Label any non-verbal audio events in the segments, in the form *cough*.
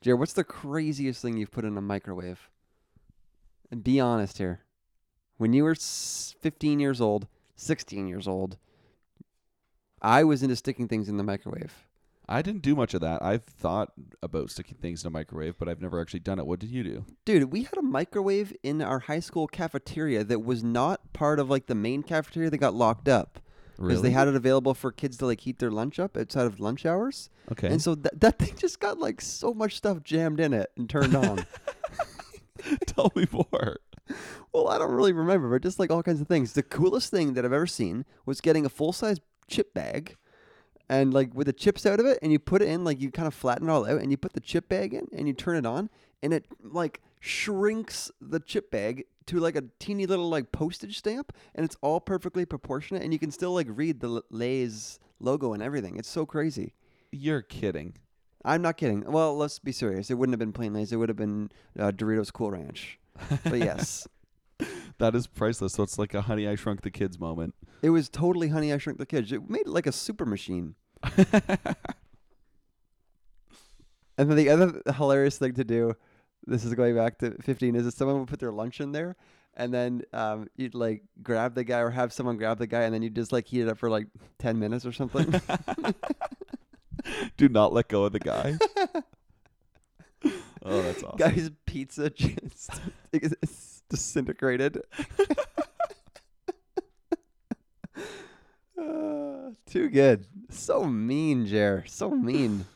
Jared, what's the craziest thing you've put in a microwave? And be honest here. When you were 15 years old, 16 years old, I was into sticking things in the microwave. I didn't do much of that. I've thought about sticking things in a microwave, but I've never actually done it. What did you do? Dude, we had a microwave in our high school cafeteria that was not part of like the main cafeteria that got locked up because they had it available for kids to like heat their lunch up outside of lunch hours. okay. And so that that thing *laughs* just got like so much stuff jammed in it and turned on. *laughs* *laughs* Tell me more. well, I don't really remember, but just like all kinds of things. The coolest thing that I've ever seen was getting a full size chip bag and like with the chips out of it and you put it in like you kind of flatten it all out and you put the chip bag in and you turn it on and it like shrinks the chip bag to like a teeny little like postage stamp and it's all perfectly proportionate and you can still like read the Lay's logo and everything. It's so crazy. You're kidding. I'm not kidding. Well, let's be serious. It wouldn't have been plain Lay's. It would have been uh, Doritos Cool Ranch. But *laughs* yes, That is priceless. So it's like a Honey I Shrunk the Kids moment. it was totally Honey I Shrunk the Kids. It made it like a super machine. *laughs* And then the other hilarious thing to do, this is going back to 15, is that someone would put their lunch in there, and then um, you'd like grab the guy or have someone grab the guy, and then you just like heat it up for like 10 minutes or something. *laughs* Do not let go of the guy. *laughs* oh, that's awesome. Guy's pizza just *laughs* disintegrated. Uh, too good. So mean, Jer. So mean.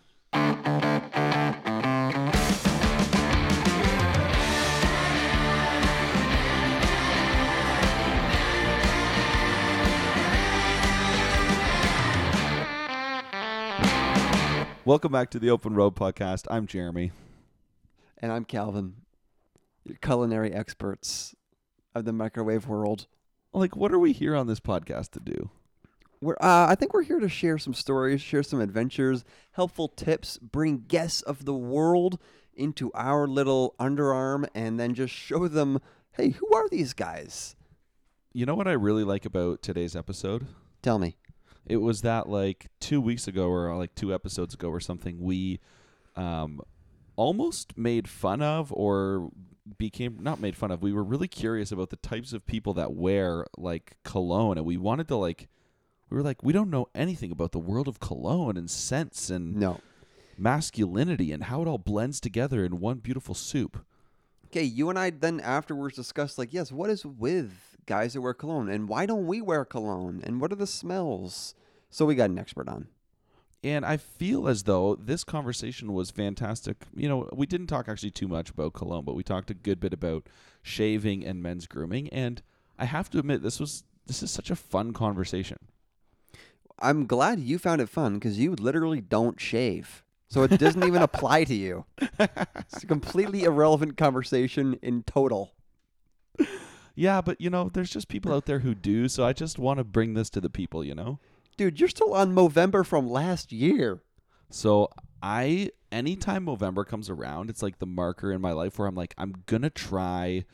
Welcome back to the Open Road Podcast. I'm Jeremy. And I'm Calvin, your culinary experts of the microwave world. Like, what are we here on this podcast to do? We're, uh, I think we're here to share some stories, share some adventures, helpful tips, bring guests of the world into our little underarm, and then just show them, hey, who are these guys? You know what I really like about today's episode? Tell me. It was that like two weeks ago or like two episodes ago or something, we um, almost made fun of or became not made fun of. We were really curious about the types of people that wear like cologne, and we wanted to like. We were like, we don't know anything about the world of cologne and scents and No. masculinity and how it all blends together in one beautiful soup. Okay, you and I then afterwards discussed, like, yes, what is with guys that wear cologne? And why don't we wear cologne? And what are the smells? So we got an expert on. And I feel as though this conversation was fantastic. You know, we didn't talk actually too much about cologne, but we talked a good bit about shaving and men's grooming. And I have to admit, this was this is such a fun conversation. I'm glad you found it fun because you literally don't shave. So it doesn't even *laughs* apply to you. It's a completely irrelevant conversation in total. *laughs* Yeah, but you know, there's just people out there who do. So I just want to bring this to the people. You know. Dude, you're still on Movember from last year. So I anytime November comes around, it's like the marker in my life where I'm like, I'm gonna try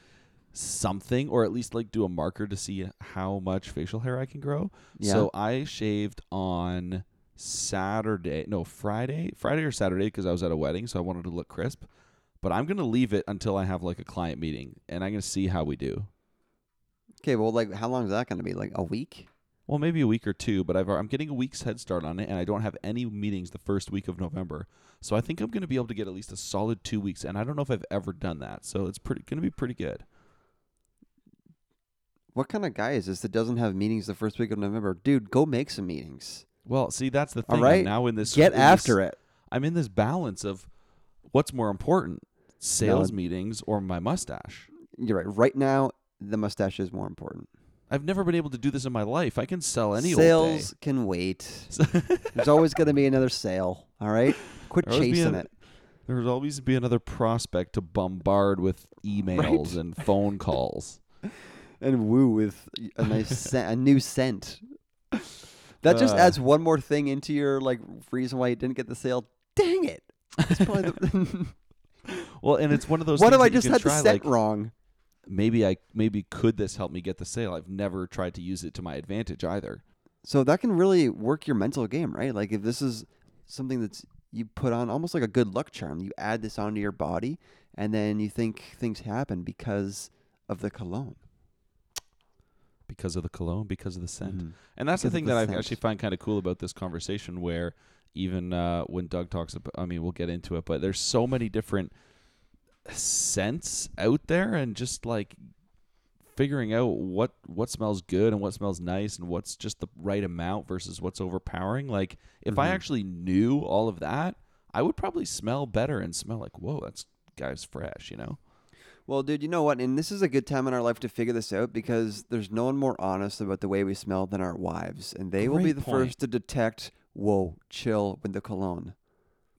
something or at least like do a marker to see how much facial hair I can grow. Yeah. So I shaved on Saturday, no, Friday, Friday or Saturday because I was at a wedding, so I wanted to look crisp. But I'm gonna leave it until I have like a client meeting and I'm gonna see how we do. Okay, well, like, how long is that going to be? Like a week? Well, maybe a week or two, but I've, I'm getting a week's head start on it, and I don't have any meetings the first week of November. So I think I'm going to be able to get at least a solid two weeks, and I don't know if I've ever done that. So it's pretty going to be pretty good. What kind of guy is this that doesn't have meetings the first week of November? Dude, go make some meetings. Well, see, that's the thing. right. I'm now in this Get in this- after it. I'm in this balance of what's more important, sales No. meetings or my mustache. You're right. Right now, the mustache is more important. I've never been able to do this in my life. I can sell any Sales can wait. *laughs* There's always going to be another sale. All right? Quit There always be chasing a- it. There's always be another prospect to bombard with emails and phone calls. *laughs* And woo with a nice *laughs* scent, a new scent. That just Uh. adds one more thing into your like reason why you didn't get the sale. Dang it! It's probably the Well, and it's one of those. what things if I that you just can had the try, scent like, wrong? Maybe I maybe could this help me get the sale? I've never tried to use it to my advantage either. So that can really work your mental game, right? Like if this is something that's you put on almost like a good luck charm. You add this onto your body, and then you think things happen because of the cologne. because of the cologne, because of the scent. Mhm. And that's the Because of thing the that I actually find kind of cool about this conversation where even uh, when Doug talks about I mean, we'll get into it, but there's so many different scents out there and just like figuring out what what smells good and what smells nice and what's just the right amount versus what's overpowering. Like if I Mhm. actually knew all of that, I would probably smell better and smell like, whoa, that's guy's fresh, you know? Well, dude, you know what? And this is a good time in our life to figure this out because there's no one more honest about the way we smell than our wives, and they will be the point. first to detect. Whoa, chill with the cologne.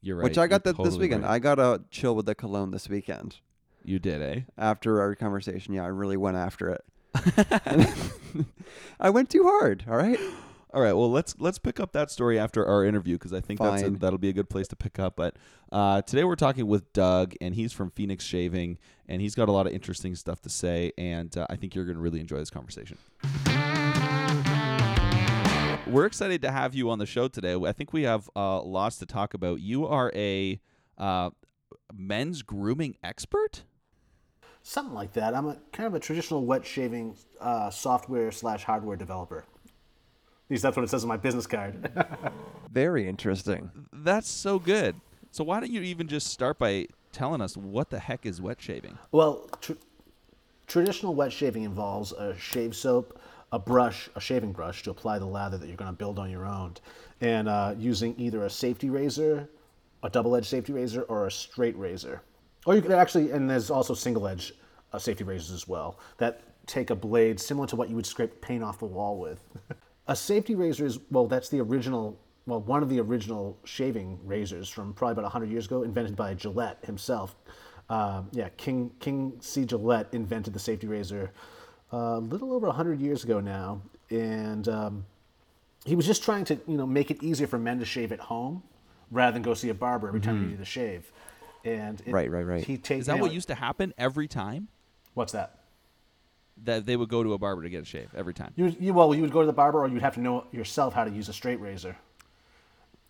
You're right. Which I got You're that this totally weekend. right. I got a chill with the cologne this weekend. you did, eh? After our conversation, yeah, I really went after it. *laughs* *laughs* I went too hard. All right. *gasps* All right. Well, let's let's pick up that story after our interview because I think that's a, Fine. that'll be a good place to pick up. But uh, today we're talking with Doug, and he's from Phoenix Shaving, and he's got a lot of interesting stuff to say, and uh, I think you're going to really enjoy this conversation. We're excited to have you on the show today. I think we have uh, lots to talk about. You are a uh, men's grooming expert. Something like that. I'm a kind of a traditional wet shaving uh, software slash hardware developer. At least that's what it says on my business card. *laughs* Very interesting. That's so good. So why don't you even just start by telling us what the heck is wet shaving? well, tr- traditional wet shaving involves a shave soap, a brush, a shaving brush to apply the lather that you're going to build on your own, and uh, using either a safety razor, a double-edged safety razor, or a straight razor. Or you could actually, and there's also single-edge uh, safety razors as well that take a blade similar to what you would scrape paint off the wall with. *laughs* a safety razor is well, that's the original. Well, one of the original shaving razors from probably about 100 years ago, invented by Gillette himself. Uh, yeah, King King C. Gillette invented the safety razor a little over 100 years ago now, and um, he was just trying to you know make it easier for men to shave at home rather than go see a barber every time you need a shave. And it, Right, right, right. He takes Is that what used to happen every time? What's that? That they would go to a barber to get a shave every time. You, you well, you would go to the barber, or you'd have to know yourself how to use a straight razor.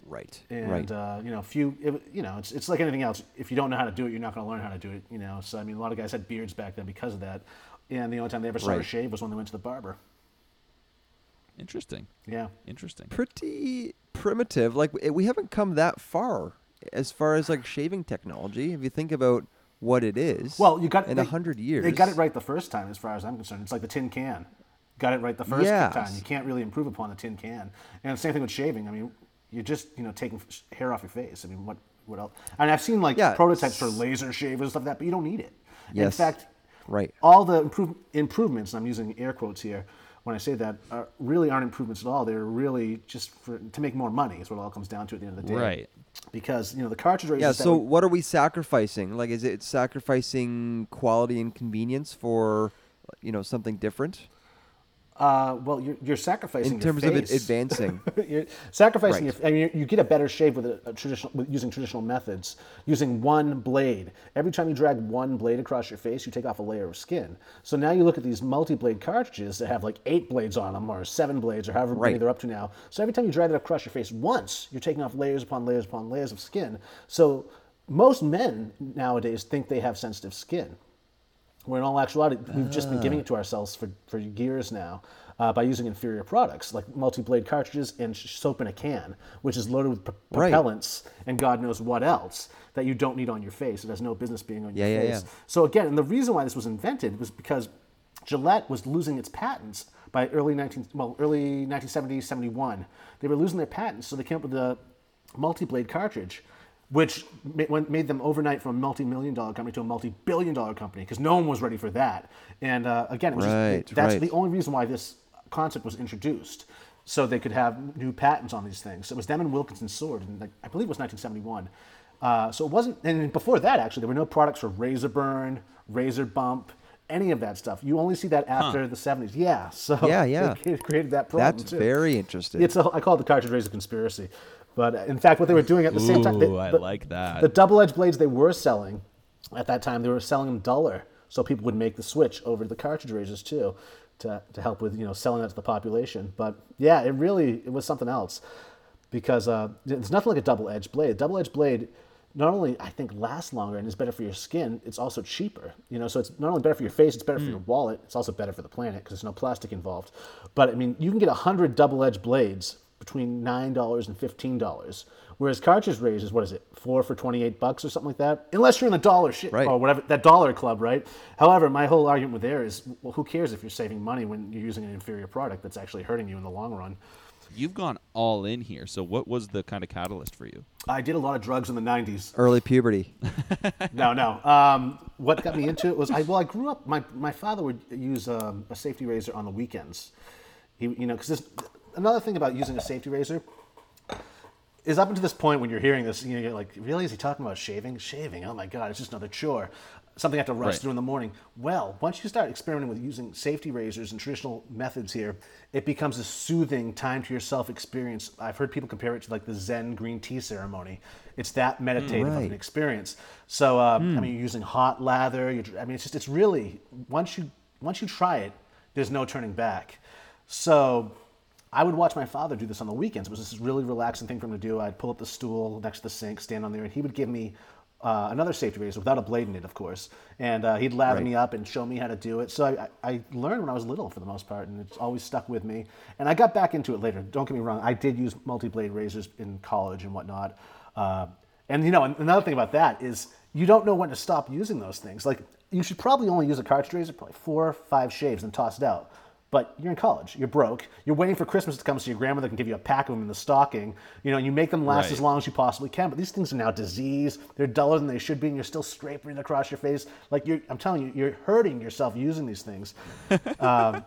Right. And right. uh, you know, few, it, you know, it's it's like anything else. If you don't know how to do it, you're not going to learn how to do it. You know, so I mean, a lot of guys had beards back then because of that, and the only time they ever saw a Right. shave was when they went to the barber. Interesting. Yeah. Interesting. Pretty primitive. Like eh, we haven't come that far as far as like shaving technology. If you think about what it is. Well, you got in a hundred years. They got it right the first time, as far as I'm concerned. It's like the tin can. Got it right the first Yes. time. You can't really improve upon the tin can. And same thing with shaving. I mean, you're just you know taking hair off your face. I mean, what what else? And I've seen like Yeah. prototypes for laser shavers and stuff like that, but you don't need it. Yes. In fact, Right. all the improve, improvements, and I'm using air quotes here when I say that, are, really aren't improvements at all. They're really just for, to make more money. Is what it all comes down to at the end of the day. Right. Because you know the cartridge. Yeah. So we- what are we sacrificing? Like, is it sacrificing quality and convenience for, you know, something different uh, well, you're, you're sacrificing in terms of it advancing? *laughs* You're sacrificing. Right. Your, I mean, you get a better shave with a, a traditional with using traditional methods, using one blade. Every time you drag one blade across your face, you take off a layer of skin. So now you look at these multi-blade cartridges that have like eight blades on them, or seven blades, or however many Right. they're up to now. So every time you drag it across your face once, you're taking off layers upon layers upon layers of skin. So most men nowadays think they have sensitive skin. Where in all actuality, we've just been giving it to ourselves for, for years now uh, by using inferior products like multi-blade cartridges and sh- soap in a can, which is loaded with p- Right. propellants and God knows what else that you don't need on your face. It has no business being on your Yeah, yeah, face. yeah. So again, and the reason why this was invented was because Gillette was losing its patents by early 19 well early 1970 71. They were losing their patents, so they came up with the multi-blade cartridge, which made them overnight from a multi-million dollar company to a multi-billion dollar company because no one was ready for that. And uh, again, it was just- that's right. the only reason why this concept was introduced, so they could have new patents on these things. It was them and Wilkinson Sword, and I believe it was 1971. Uh, so it wasn't, and before that, actually, there were no products for razor burn, razor bump, any of that stuff. You only see that after the 70s. Yeah, *laughs* so Yeah, yeah. they created that problem That's too. very interesting. It's a, I call it the cartridge razor conspiracy. But uh, in fact, what they were doing at the same time, they- Ooh, I the- like that. The double-edged blades they were selling at that time, they were selling them duller, so people would make the switch over to the cartridge razors too, to, to help with you know selling that to the population. But yeah, it really it was something else. because uh, it's nothing like a double-edged blade. Double edged blade not only I think lasts longer and is better for your skin, it's also cheaper. You know, so it's not only better for your face, it's better for your wallet. It's also better for the planet because there's no plastic involved. But I mean, you can get hundred double-edged blades between nine dollars and fifteen dollars. Whereas cartridge razors, what is it, four for twenty-eight bucks or something like that? Unless you're in the dollar shit Right. or whatever that dollar club, right? However, my whole argument with there is, well, who cares if you're saving money when you're using an inferior product that's actually hurting you in the long run? You've gone all in here. So what was the kind of catalyst for you? I did a lot of drugs in the '90s. Early puberty. *laughs* no, no. Um, what got me into it was I well, I grew up. My my father would use um, a safety razor on the weekends. He, you know, because another thing about using a safety razor is up until this point when you're hearing this, you know, you're like, really? Is he talking about shaving? Shaving? Oh my God, it's just another chore. Something I have to rush Right. through in the morning. Well, once you start experimenting with using safety razors and traditional methods here, it becomes a soothing time to yourself experience. I've heard people compare it to like the Zen green tea ceremony. It's that meditative of an experience. So, uh, I mean, you're using hot lather. You're, I mean, it's just, it's really, once you, once you try it, there's no turning back. So I would watch my father do this on the weekends. It was this really relaxing thing for him to do. I'd pull up the stool next to the sink, stand on there, and he would give me uh, another safety razor without a blade in it, of course. And uh, he'd lather Right. me up and show me how to do it. So I, I learned when I was little for the most part, and it's always stuck with me. And I got back into it later. Don't get me wrong. I did use multi-blade razors in college and whatnot. Uh, and you know, another thing about that is you don't know when to stop using those things. Like you should probably only use a cartridge razor, probably four or five shaves, and toss it out. But you're in college, you're broke, you're waiting for Christmas to come so your grandmother can give you a pack of them in the stocking. You know, you make them last Right. as long as you possibly can. But these things are now diseased, they're duller than they should be, and you're still scraping it across your face. Like you're, I'm telling you, you're hurting yourself using these things. *laughs* Um,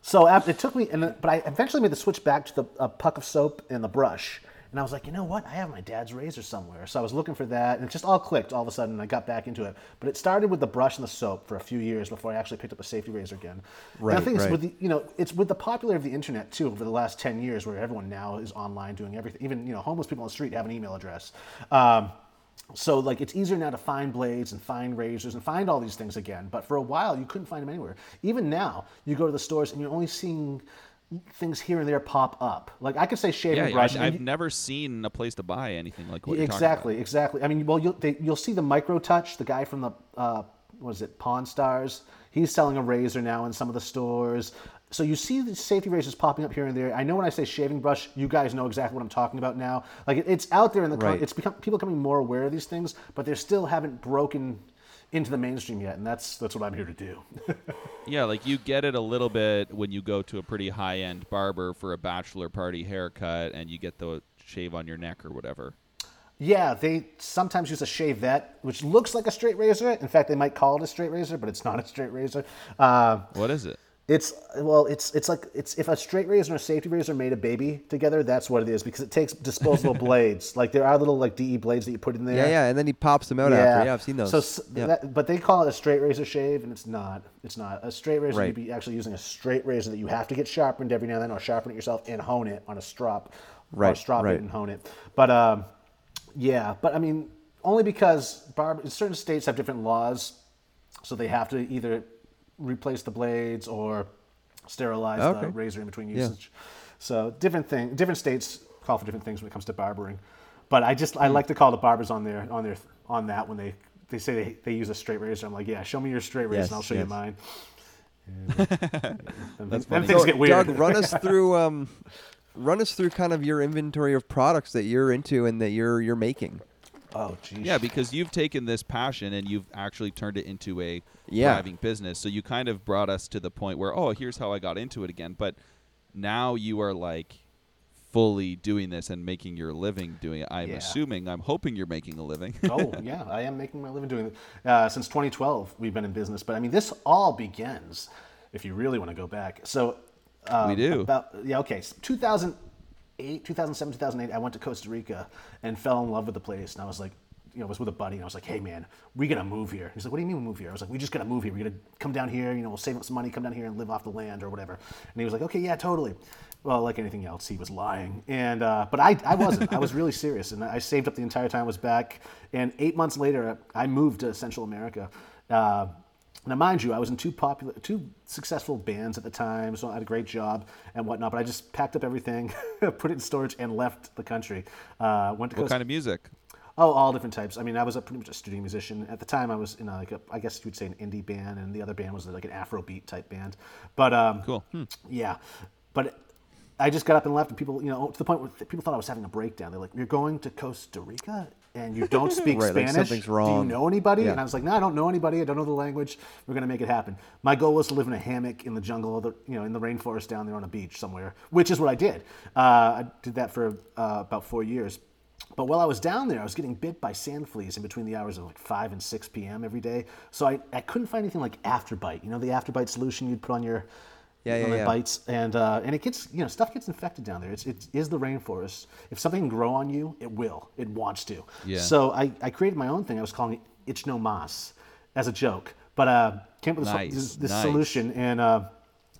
so after, it took me, and then, but I eventually made the switch back to the puck of soap and the brush. And I was like, you know what? I have my dad's razor somewhere. So I was looking for that, and it just all clicked all of a sudden. And I got back into it. But it started with the brush and the soap for a few years before I actually picked up a safety razor again. Right, the thing is, right. with the, you know, it's with the popularity of the internet too. Over the last ten years, where everyone now is online doing everything. Even you know, homeless people on the street have an email address. Um, so like it's easier now to find blades and find razors and find all these things again. But for a while you couldn't find them anywhere. Even now, you go to the stores and you're only seeing things here and there pop up. Like I could say shaving Yeah, brush. I, I've you- never seen a place to buy anything like what you're talking exactly, exactly. I mean, well, you'll they, you'll see the MicroTouch. The guy from the uh, what is it, Pawn Stars? He's selling a razor now in some of the stores. So you see the safety razors popping up here and there. I know when I say shaving brush, you guys know exactly what I'm talking about now. Like it, it's out there in the Right. it's become people becoming more aware of these things, but they still haven't broken into the mainstream yet, and that's that's what I'm here to do. *laughs* Yeah, like you get it a little bit when you go to a pretty high end barber for a bachelor party haircut and you get the shave on your neck or whatever. Yeah, they sometimes use a shavette, which looks like a straight razor. In fact, they might call it a straight razor, but it's not a straight razor. Uh, What is it? It's well, it's it's like it's if a straight razor and a safety razor made a baby together, that's what it is because it takes disposable *laughs* blades. Like there are little like DE blades that you put in there. Yeah, yeah, and then he pops them out after. Yeah, I've seen those. So, yeah. that, but they call it a straight razor shave, and it's not. It's not a straight razor. Right. You'd be actually using a straight razor that you have to get sharpened every now and then, or sharpen it yourself and hone it on a strop, or Right, strop right. it and hone it. But um, yeah, but I mean, only because barb- certain states have different laws, so they have to either replace the blades or sterilize the razor in between Yeah. usage. So different thing, different states call for different things when it comes to barbering. But I just I like to call the barbers on their on their on that when they they say they, they use a straight razor. I'm like, yeah, show me your straight razor Yes, and I'll show yes. you mine. *laughs* And, then, funny. things So, get weird. Doug, run us *laughs* through um, run us through kind of your inventory of products that you're into and that you're you're making. Oh, geez. Yeah, because you've taken this passion and you've actually turned it into a Yeah. thriving business. So you kind of brought us to the point where, oh, here's how I got into it again. But now you are like fully doing this and making your living doing it. I'm Yeah. assuming, I'm hoping you're making a living. *laughs* oh yeah, I am making my living doing it. Uh, since 2012, we've been in business. But I mean, this all begins, if you really want to go back. So um, We do. About yeah, okay. So 2008, 2007, 2008, I went to Costa Rica and fell in love with the place. And I was like, you know, I was with a buddy, and I was like, "Hey, man, we gonna move here." He's like, "What do you mean we move here?" I was like, "We just gotta move here. We gotta come down here. You know, we'll save up some money, come down here and live off the land or whatever." And he was like, "Okay, yeah, totally." Well, like anything else, he was lying, and uh, but I, I wasn't. I was really *laughs* serious, and I saved up the entire time I was back. And eight months later, I moved to Central America. Uh, Now, mind you, I was in two popular, two successful bands at the time, so I had a great job and whatnot. But I just packed up everything, *laughs* put it in storage, and left the country. Uh, went to What Costa- kind of music? Oh, all different types. I mean, I was a pretty much a studio musician at the time. I was in a, like a, I guess you would say an indie band, and the other band was like an Afrobeat type band. But um, Cool. Hmm. yeah, but I just got up and left, and people, you know, to the point where people thought I was having a breakdown. They're like, "You're going to Costa Rica and you don't *laughs* speak Right, like Spanish? something's Do you know anybody?" Yeah. And I was like, "No, I don't know anybody. I don't know the language. We're gonna make it happen." My goal was to live in a hammock in the jungle, the, you know, in the rainforest down there on a beach somewhere, which is what I did. Uh, I did that for uh, about four years. But while I was down there, I was getting bit by sand fleas in between the hours of like 5 and 6 p.m. every day. So I, I couldn't find anything like Afterbite. You know, the Afterbite solution you'd put on your Yeah, yeah, yeah. bites. And, uh, and it gets, you know, stuff gets infected down there. It's, it is the rainforest. If something can grow on you, it will. It wants to. Yeah. So I, I created my own thing. I was calling it Itch No Mas as a joke. But uh, came up with this, Nice, this, this nice. solution. And uh,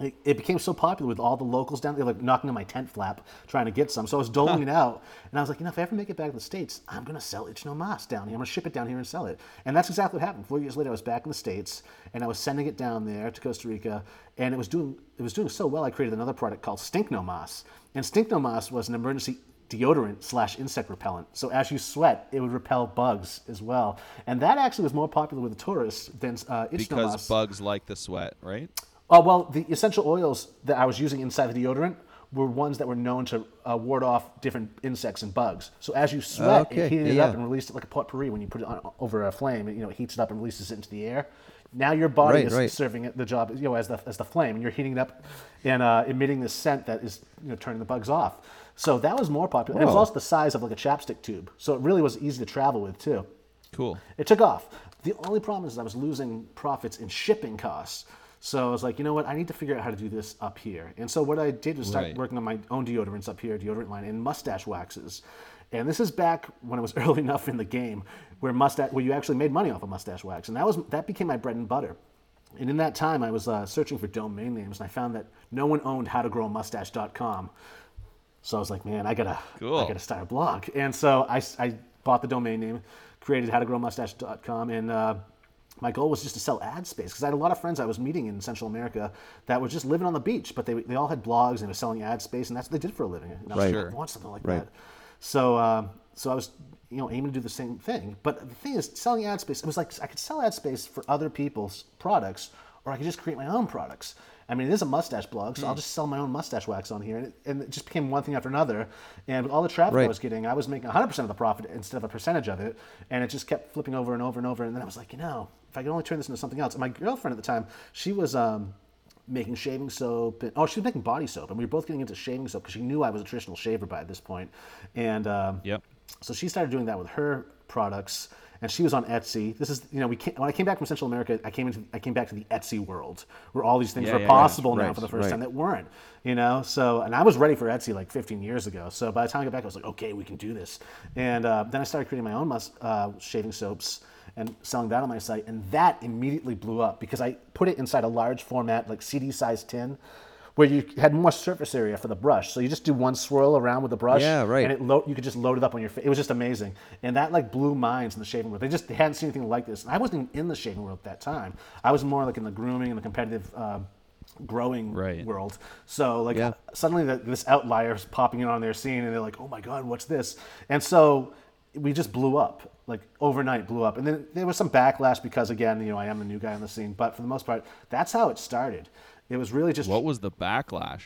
it, it became so popular with all the locals down there, like knocking on my tent flap trying to get some. So I was doling it out, and I was like, you know, if I ever make it back to the states, I'm gonna sell Itch No Mas down here. I'm gonna ship it down here and sell it. And that's exactly what happened. Four years later, I was back in the states, and I was sending it down there to Costa Rica, and it was doing it was doing so well. I created another product called Stink No Mas, and Stink No Mas was an emergency deodorant slash insect repellent. So as you sweat, it would repel bugs as well. And that actually was more popular with the tourists than uh, Itch No Because bugs like the sweat, right? Oh well, the essential oils that I was using inside the deodorant were ones that were known to uh, ward off different insects and bugs. So as you sweat, Okay, it heated it yeah, up and released it like a potpourri when you put it on, over a flame. It, you know, it heats it up and releases it into the air. Now your body Right, is right. serving the job, you know, as the as the flame, and you're heating it up and uh, emitting this scent that is you know turning the bugs off. So that was more popular. And it was also the size of like a chapstick tube, so it really was easy to travel with too. Cool. It took off. The only problem is I was losing profits in shipping costs. So I was like, you know what? I need to figure out how to do this up here. And so what I did was start Right. working on my own deodorants up here, deodorant line, and mustache waxes. And this is back when I was *laughs* early enough in the game where mustache, where you actually made money off of mustache wax, and that was that became my bread and butter. And in that time, I was uh, searching for domain names, and I found that no one owned howtogrowamustache.com. So I was like, man, I gotta, Cool. I gotta start a blog. And so I, I bought the domain name, created howtogrowmustache.com, and uh, my goal was just to sell ad space because I had a lot of friends I was meeting in Central America that were just living on the beach, but they, they all had blogs and were selling ad space, and that's what they did for a living. And I was Right. Sure. I want something like Right. that. So, um, so I was, you know, aiming to do the same thing. But the thing is, selling ad space, it was like I could sell ad space for other people's products, or I could just create my own products. I mean, it is a mustache blog, so I'll just sell my own mustache wax on here, and it, and it just became one thing after another. And with all the traffic I was getting, I was making 100% of the profit instead of a percentage of it, and it just kept flipping over and over and over. And then I was like, you know, if I could only turn this into something else. And my girlfriend at the time, she was. Um, making shaving soap. And, oh, she was making body soap, and we were both getting into shaving soap because she knew I was a traditional shaver by this point. And um, Yep. so she started doing that with her products, and she was on Etsy. This is, you know, we came, when I came back from Central America, I came into, I came back to the Etsy world where all these things Yeah, were yeah, possible now Right, for the first right. time that weren't, you know. So, and I was ready for Etsy like 15 years ago. So by the time I got back, I was like, okay, we can do this. And uh, then I started creating my own uh, shaving soaps and selling that on my site, and that immediately blew up because I put it inside a large format, like CD size tin. Where you had more surface area for the brush, so you just do one swirl around with the brush, Yeah, right. and it lo- you could just load it up on your face. It was just amazing, and that like blew minds in the shaving world. They just they hadn't seen anything like this. And I wasn't even in the shaving world at that time. I was more like in the grooming and the competitive uh, growing Right. world. So like Yeah. suddenly the, this outlier is popping in on their scene, and they're like, "Oh my god, what's this?" And so we just blew up, like overnight blew up. And then there was some backlash because again, you know, I am the new guy on the scene. But for the most part, that's how it started. It was really just What was the backlash?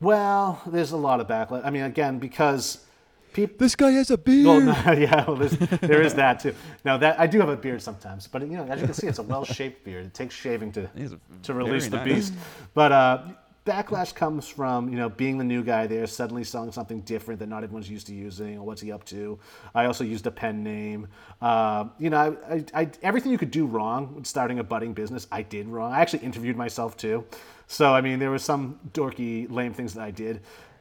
well, there's a lot of backlash. I mean, again, because people. This guy has a beard. Well, no, *laughs* yeah, well, there's, that too. Now that I do have a beard sometimes, but you know, as you can see, it's a well-shaped beard. It takes shaving to to very release the beast. But uh, backlash comes from you know being the new guy there, suddenly selling something different that not everyone's used to using. Or what's he up to? I also used a pen name. Uh, you know, I, I, I, everything you could do wrong starting a budding business, I did wrong. I actually interviewed myself too. So I mean, there were some dorky, lame things that I did.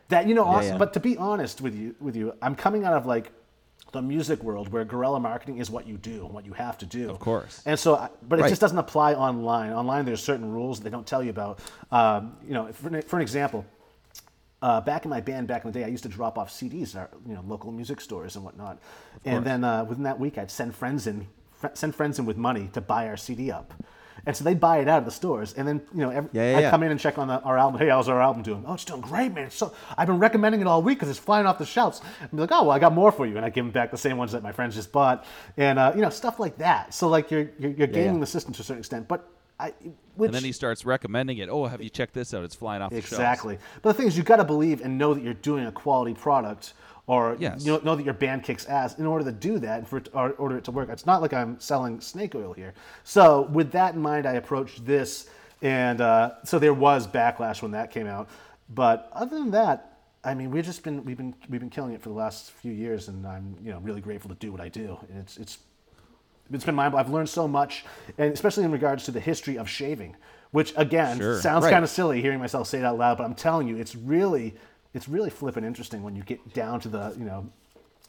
That you know, also, yeah. but to be honest with you, with you, I'm coming out of like the music world where guerrilla marketing is what you do and what you have to do. Of course. And so, but it Right. just doesn't apply online. Online, there's certain rules they don't tell you about. Um, you know, for, an- for an example, uh, back in my band back in the day, I used to drop off CDs at our, you know local music stores and whatnot. And then uh, within that week, I'd send friends in, fr- send friends in with money to buy our CD up. And so they buy it out of the stores, and then you know, every, Yeah, yeah, I yeah. come in and check on the, our album. Hey, how's our album doing? Oh, it's doing great, man. So I've been recommending it all week because it's flying off the shelves. And be like, oh, well, I got more for you, and I give them back the same ones that my friends just bought, and uh, you know, stuff like that. So like you're you're, you're gaming the system to a certain extent, but I, which, And then he starts recommending it. Oh, have you checked this out? It's flying off the shelves. Exactly. But the thing is, you've got to believe and know that you're doing a quality product, or Yes. you know, know that your band kicks ass in order to do that and for it, or order it to work. It's not like I'm selling snake oil here. So with that in mind, I approached this, and uh, so there was backlash when that came out. But other than that, I mean, we've just been we've been we've been killing it for the last few years, and I'm you know really grateful to do what I do. And it's it's it's been mind blowing. I've learned so much, and especially in regards to the history of shaving, which again Sure. sounds Right. kind of silly hearing myself say it out loud, but I'm telling you, it's really, it's really flipping interesting when you get down to the you know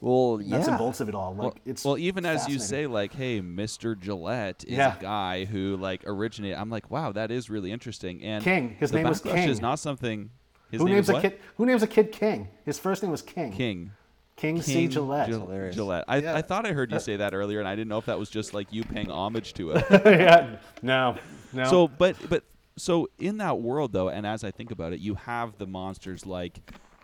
Well, nuts yeah. and bolts of it all. Like Well, it's well, even as you say, like, hey, Mr. Gillette is Yeah. a guy who like originated. I'm like, wow, that is really interesting. And King. His name was backlash is King. not something. His who name names is a kid? Who names a kid King? His first name was King. King. King, C. King Gillette. Gil- Gillette. I, Yeah. I thought I heard you say that earlier, and I didn't know if that was just like you paying homage to it. *laughs* yeah. No. No. So, but but so in that world though, and as I think about it, you have the monsters like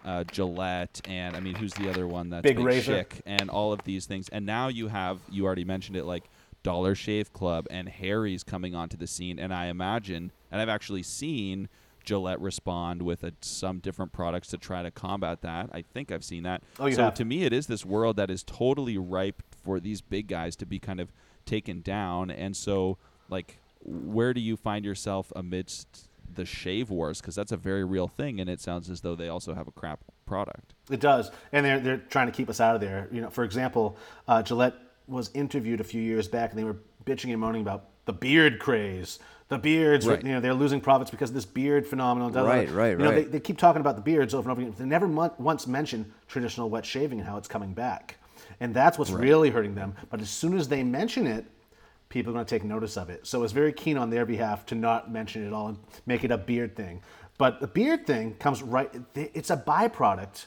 uh, Gillette, and I mean, who's the other one? That's Big Razor. Schick, and all of these things. And now you have you already mentioned it, like Dollar Shave Club and Harry's coming onto the scene. And I imagine, and I've actually seen Gillette respond with a, some different products to try to combat that. I think I've seen that. Oh, you so have. to me, it is this world that is totally ripe for these big guys to be kind of taken down. And so, like, where do you find yourself amidst the shave wars? Because that's a very real thing, and it sounds as though they also have a crap product. It does, and they're they're trying to keep us out of there. You know, for example, uh, Gillette was interviewed a few years back, and they were bitching and moaning about the beard craze. The beards, Right. you know, they're losing profits because of this beard phenomenon. Right, right, You know, they, they keep talking about the beards over and over again. They never mon- once mention traditional wet shaving and how it's coming back, and that's what's really hurting them. But as soon as they mention it, people are going to take notice of it. So it's very keen on their behalf to not mention it at all and make it a beard thing. But the beard thing comes right, it's a byproduct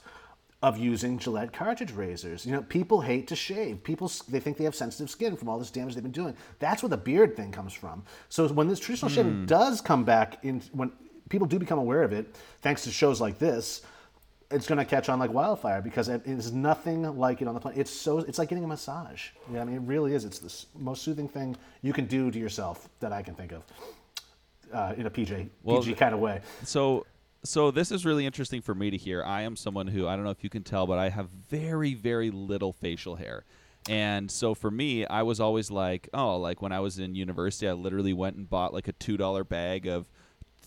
of using Gillette cartridge razors. You know, people hate to shave. People, they think they have sensitive skin from all this damage they've been doing. That's where the beard thing comes from. So when this traditional shaving does come back in, when people do become aware of it, thanks to shows like this, it's going to catch on like wildfire because it is nothing like it on the planet. It's so it's like getting a massage. Yeah, I mean it really is. It's the most soothing thing you can do to yourself that I can think of uh, in a PJ Well, PG kind of way. So, so this is really interesting for me to hear. I am someone who I don't know if you can tell, but I have very, very little facial hair. And so for me, I was always like, oh, like when I was in university, I literally went and bought like a two dollar bag of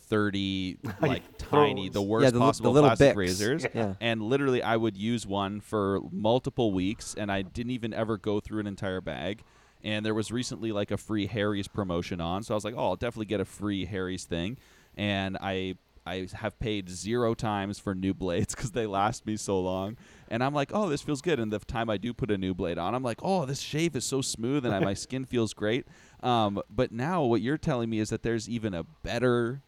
thirty *laughs* like tiny, the worst Yeah, the the possible little plastic razors. Yeah. And literally, I would use one for multiple weeks, and I didn't even ever go through an entire bag. And there was recently like a free Harry's promotion on, so I was like, oh, I'll definitely get a free Harry's thing. And I I have paid zero times for new blades *laughs* because they last me so long. And I'm like, oh, this feels good. And the time I do put a new blade on, I'm like, oh, this shave is so smooth and I, my *laughs* skin feels great. Um, but now what you're telling me is that there's even a better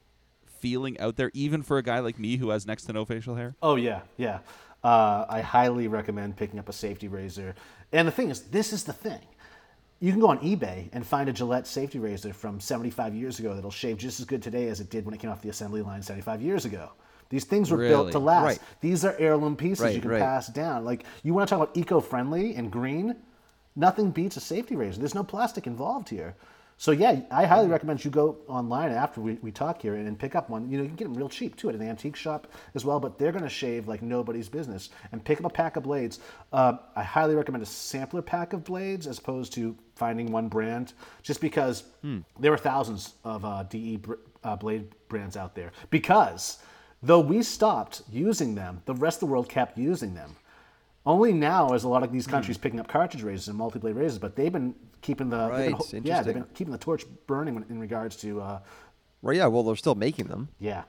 feeling out there, even for a guy like me who has next to no facial hair. Oh yeah, yeah. Uh, I highly recommend picking up a safety razor. And the thing is, this is the thing. You can go on eBay and find a Gillette safety razor from 75 years ago that'll shave just as good today as it did when it came off the assembly line 75 years ago. These things were built to last. Right. These are heirloom pieces Right, you can right. pass down. Like you want to talk about eco-friendly and green, nothing beats a safety razor. There's no plastic involved here. So yeah, I highly recommend you go online after we, we talk here and, and pick up one. You know, you can get them real cheap too at an antique shop as well, but they're going to shave like nobody's business. And pick up a pack of blades. Uh, I highly recommend a sampler pack of blades as opposed to finding one brand, just because there are thousands of uh, DE br- uh, blade brands out there. Because though we stopped using them, the rest of the world kept using them. Only now is a lot of these countries picking up cartridge razors and multi-blade razors, but they've been keeping the they've been yeah they've been keeping the torch burning in regards to uh, Well, yeah. Well, they're still making them. yeah.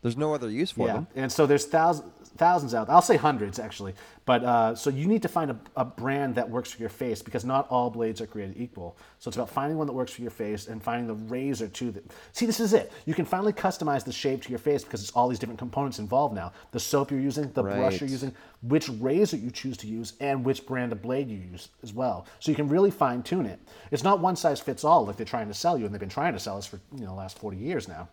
There's no other use for yeah, them. and so there's thousands, thousands out. I'll say hundreds actually, but uh, so you need to find a, a brand that works for your face because not all blades are created equal. So it's about finding one that works for your face and finding the razor too. That see, this is it. You can finally customize the shape to your face because it's all these different components involved now. The soap you're using, the brush you're using, which razor you choose to use, and which brand of blade you use as well. So you can really fine tune it. It's not one size fits all like they're trying to sell you, and they've been trying to sell us for you know the last 40 years now.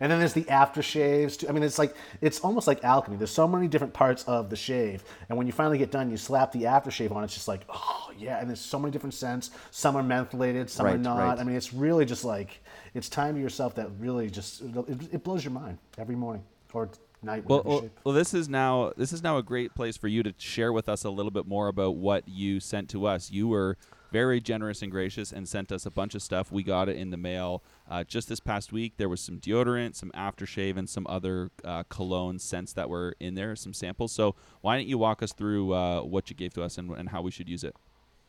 And then there's the aftershaves. too. I mean, it's like it's almost like alchemy. There's so many different parts of the shave, and when you finally get done, you slap the aftershave on. It's just like, oh yeah. And there's so many different scents. Some are mentholated, some are not. right. I mean, it's really just like it's time to yourself that really just it, it blows your mind every morning or night. Well, well, well, this is now this is now a great place for you to share with us a little bit more about what you sent to us. You were very generous and gracious and sent us a bunch of stuff. We got it in the mail uh, just this past week. There was some deodorant, some aftershave, and some other uh, cologne scents that were in there, some samples. So why don't you walk us through uh, what you gave to us and, and how we should use it?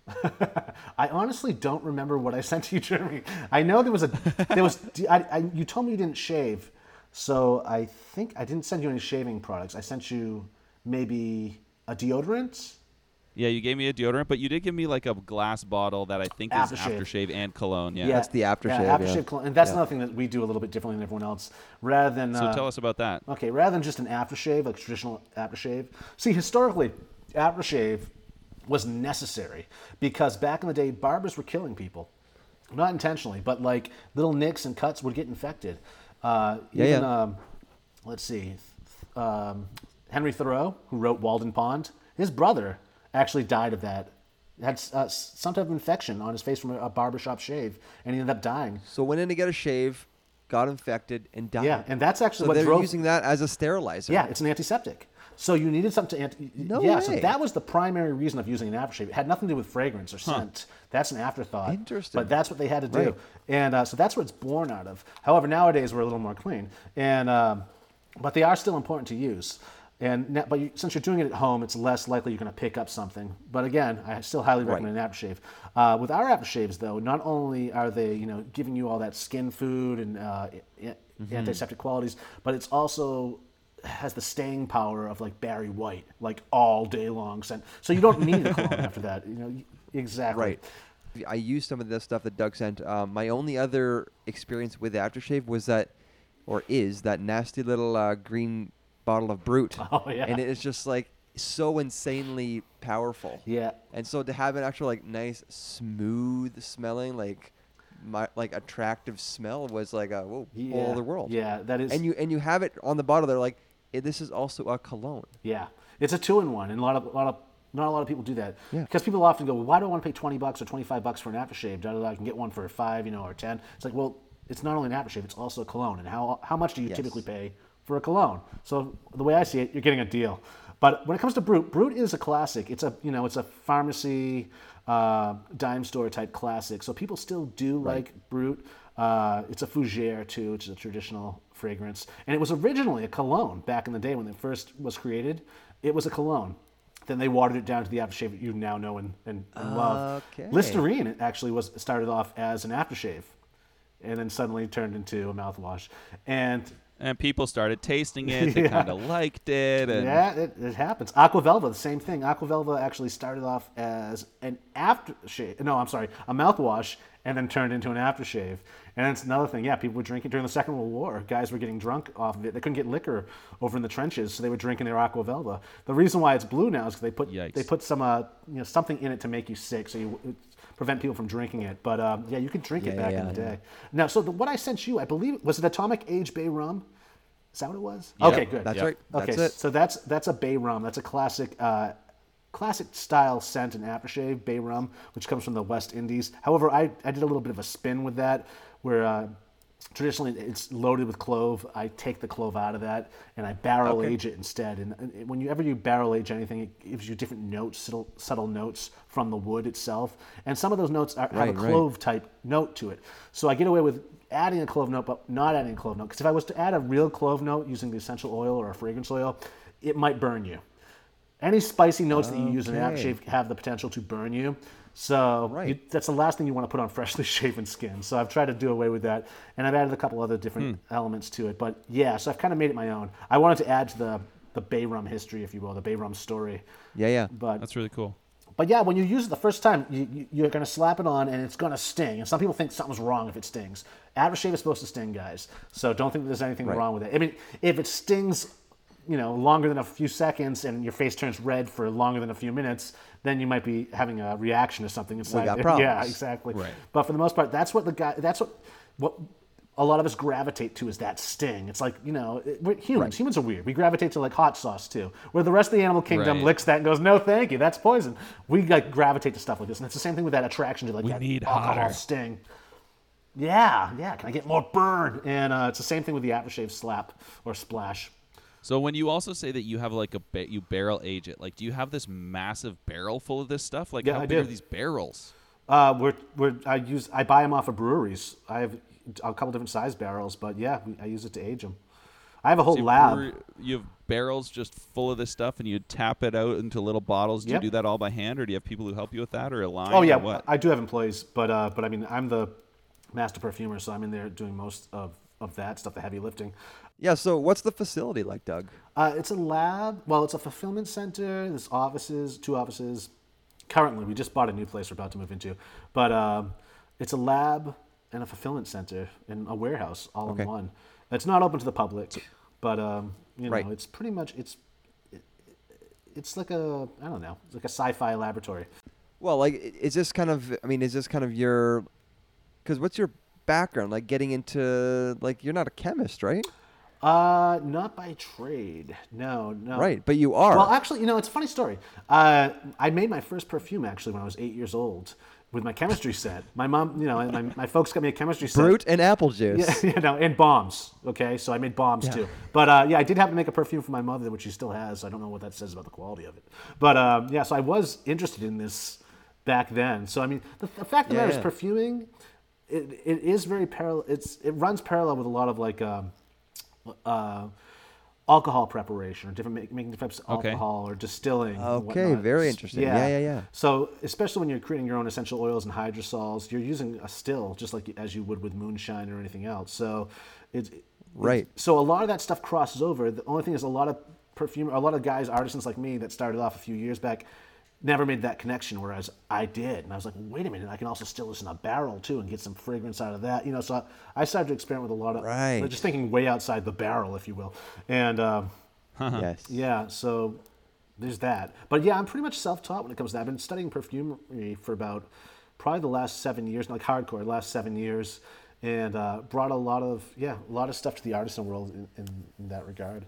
*laughs* I honestly don't remember what I sent to you, Jeremy. I know there was a there was *laughs* I, I, you told me you didn't shave, so I think I didn't send you any shaving products. I sent you maybe a deodorant. Yeah, you gave me a deodorant, but you did give me like a glass bottle that I think is Aftershave. aftershave and cologne. Yeah. That's the aftershave, Yeah, yeah. aftershave, cologne. and that's Yeah. another thing that we do a little bit differently than everyone else. Rather than So uh, tell us about that. Okay, rather than just an aftershave, like traditional aftershave. See, historically, aftershave was necessary because back in the day, barbers were killing people. Not intentionally, but like little nicks and cuts would get infected. Uh, Yeah, even, yeah. Um, let's see, um, Henry Thoreau, who wrote Walden Pond, his brother actually died of that. Had uh, some type of infection on his face from a, a barbershop shave, and he ended up dying. So went in to get a shave, got infected, and died. Yeah, and that's actually so what they're drove using that as a sterilizer. Yeah, it's an antiseptic. So you needed something to anti. No yeah, so that was the primary reason of using an aftershave. It had nothing to do with fragrance or scent. That's an afterthought. Interesting. But that's what they had to do, Right. and uh, so that's what it's born out of. However, nowadays we're a little more clean, and um, but they are still important to use. And now, but you, since you're doing it at home, it's less likely you're going to pick up something. But again, I still highly recommend an aftershave. Uh, with our aftershaves, though, not only are they you know giving you all that skin food and uh, i- antiseptic qualities, but it's also has the staying power of like Barry White, like all day long. Scent. So you don't need a *laughs* cologne after that. You know exactly. Right. I used some of the stuff that Doug sent. Um, my only other experience with aftershave was that, or is that nasty little uh, green bottle of Brut. *laughs* Oh, yeah. And it is just like so insanely powerful. Yeah. And so to have an actual like nice, smooth smelling, like, my, like attractive smell was like a whoa, Yeah. whole other world. Yeah, that is. And you and you have it on the bottle. They're like, "Eh, this is also a cologne. Yeah, it's a two in one, and a lot of, a lot of not a lot of people do that Yeah. because people often go, well, "Why do I want to pay twenty bucks or twenty five bucks for an aftershave? Da, da, da, I can get one for five, you know, or ten. It's like, well, it's not only an aftershave; it's also a cologne. And how how much do you Yes. typically pay for a cologne? So the way I see it, you're getting a deal. But when it comes to Brut, Brut is a classic. It's a you know it's a pharmacy uh, dime store type classic. So people still do like Brut. Uh, it's a fougere too, which is a traditional fragrance, and it was originally a cologne back in the day when it first was created. It was a cologne. Then they watered it down to the aftershave that you now know and, and, and love. Okay. Listerine actually was started off as an aftershave, and then suddenly turned into a mouthwash. And And people started tasting it. They *laughs* kind of liked it. And yeah, it, it happens. Aqua Velva, the same thing. Aqua Velva actually started off as an aftershave. No, I'm sorry, a mouthwash, and then turned into an aftershave. And it's another thing. Yeah, people were drinking during the Second World War. Guys were getting drunk off of it. They couldn't get liquor over in the trenches, so they were drinking their Aqua Velva. The reason why it's blue now is because they put Yikes. they put some uh, you know something in it to make you sick, so you prevent people from drinking it. But um, yeah, you could drink it back yeah, in the yeah. day. Now, so the, what I sent you, I believe, was it Atomic Age Bay Rum? Is that what it was? Yep. Okay, good. That's Yep. right. Okay, That's it. so that's that's a bay rum. That's a classic, uh, classic style scent and aftershave bay rum, which comes from the West Indies. However, I, I did a little bit of a spin with that, where uh, traditionally it's loaded with clove. I take the clove out of that and I barrel age it instead. And, and whenever you barrel age anything, it gives you different notes, subtle, subtle notes from the wood itself, and some of those notes are, have Right, a right. clove type note to it. So I get away with adding a clove note, but not adding a clove note. Because if I was to add a real clove note using the essential oil or a fragrance oil, it might burn you. Any spicy notes that you use in an Okay. aftershave have the potential to burn you. So Right. you, that's the last thing you want to put on *laughs* freshly shaven skin. So I've tried to do away with that, and I've added a couple other different hmm. elements to it. But yeah, so I've kind of made it my own. I wanted to add to the the Bay Rum history, if you will, the Bay Rum story. Yeah, yeah. But That's really cool. but yeah, when you use it the first time, you, you're going to slap it on and it's going to sting. And some people think something's wrong if it stings. Aftershave is supposed to sting, guys. So don't think there's anything Right. wrong with it. I mean, if it stings, you know, longer than a few seconds and your face turns red for longer than a few minutes, then you might be having a reaction to something inside. got there. *laughs* Yeah, exactly. Right. But for the most part, that's what the guy. That's what what. A lot of us gravitate to is that sting. It's like you know, we're humans. Humans are weird. We gravitate to like hot sauce too, where the rest of the animal kingdom Right. licks that and goes, "No, thank you, that's poison." We like gravitate to stuff like this, and it's the same thing with that attraction to like We that need alcohol hotter. sting. Yeah, yeah. Can I get more burn? And uh, it's the same thing with the aftershave slap or splash. So when you also say that you have like a ba- you barrel age it, like do you have this massive barrel full of this stuff? Like Yeah, how I big are these barrels? Uh, we're, we're, I use I buy them off of breweries. I have a couple different size barrels, but yeah, I use it to age them. I have a whole So you lab. brew- you have barrels just full of this stuff, and you tap it out into little bottles. Do Yep. you do that all by hand, or do you have people who help you with that, or a line? Oh yeah, what? I do have employees, but uh, but I mean I'm the master perfumer, so I'm in there doing most of, of that stuff, the heavy lifting. Yeah. So, what's the facility like, Doug? Uh, it's a lab. Well, it's a fulfillment center. There's offices, two offices. Currently, we just bought a new place we're about to move into, but um, it's a lab and a fulfillment center and a warehouse all Okay. in one. It's not open to the public, but um, you know, Right. it's pretty much it's it, it's like a I don't know, it's like a sci-fi laboratory. Well, like, is this kind of? I mean, is this kind of your? Because what's your background? Like, getting into like you're not a chemist, right? Uh, not by trade. No, no. Right, but you are. Well, actually, you know, it's a funny story. Uh, I made my first perfume actually when I was eight years old with my chemistry set. My mom, you know, my, my folks got me a chemistry set. Brut and apple juice. Yeah, *laughs* you know, and bombs. Okay, so I made bombs too. But uh, yeah, I did have to make a perfume for my mother, which she still has. I don't know what that says about the quality of it. But um, yeah, so I was interested in this back then. So I mean, the, the fact of the Yeah, matter is, yeah. perfuming, it, it is very parallel. It's it runs parallel with a lot of like. Um, uh, alcohol preparation or different make, making different types of Okay. alcohol or distilling. Okay, whatnot. very interesting. Yeah, yeah, yeah. So especially when you're creating your own essential oils and hydrosols, you're using a still just like as you would with moonshine or anything else. So it's Right. So a lot of that stuff crosses over. The only thing is a lot of perfume, a lot of guys, artisans like me that started off a few years back, never made that connection. Whereas I did, and I was like, wait a minute, I can also still this in a barrel too and get some fragrance out of that. You know, so I, I started to experiment with a lot of Right. just thinking way outside the barrel, if you will, and. Um, yes. yeah, so there's that. But yeah, I'm pretty much self-taught when it comes to that. I've been studying perfumery for about probably the last seven years, like hardcore, the last seven years, and uh, brought a lot of yeah, a lot of stuff to the artisan world in, in, in that regard.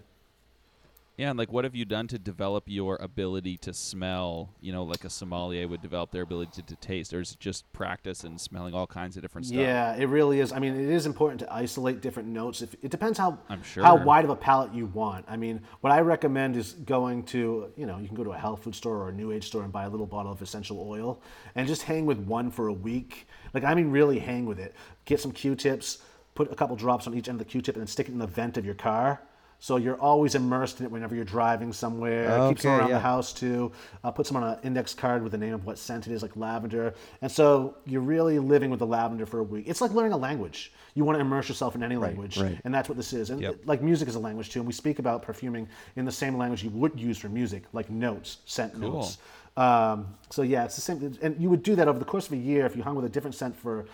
Yeah, and like, what have you done to develop your ability to smell? You know, like a sommelier would develop their ability to, to taste, or is it just practice and smelling all kinds of different stuff? Yeah, it really is. I mean, it is important to isolate different notes. If, it depends how I'm how wide of a palette you want. I mean, what I recommend is going to you know you can go to a health food store or a new age store and buy a little bottle of essential oil and just hang with one for a week. Like I mean, really hang with it. Get some Q-tips, put a couple drops on each end of the Q-tip, and then stick it in the vent of your car. So you're always immersed in it whenever you're driving somewhere. Keep some Okay, around yeah. the house too. Uh, put some on an index card with the name of what scent it is, like lavender. And so you're really living with the lavender for a week. It's like learning a language. You want to immerse yourself in any language, right. and that's what this is. And Yep. like music is a language too. And we speak about perfuming in the same language you would use for music, like notes, scent Cool. notes. Um, so yeah, it's the same, and you would do that over the course of a year. If you hung with a different scent for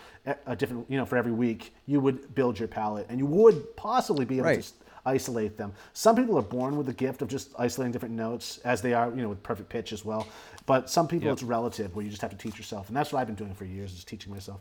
a, different, you know, for every week, you would build your palette, and you would possibly be able Right. to isolate them. Some people are born with the gift of just isolating different notes, as they are, you know, with perfect pitch as well. But some people, Yep. it's relative, where you just have to teach yourself, and that's what I've been doing for years, is teaching myself.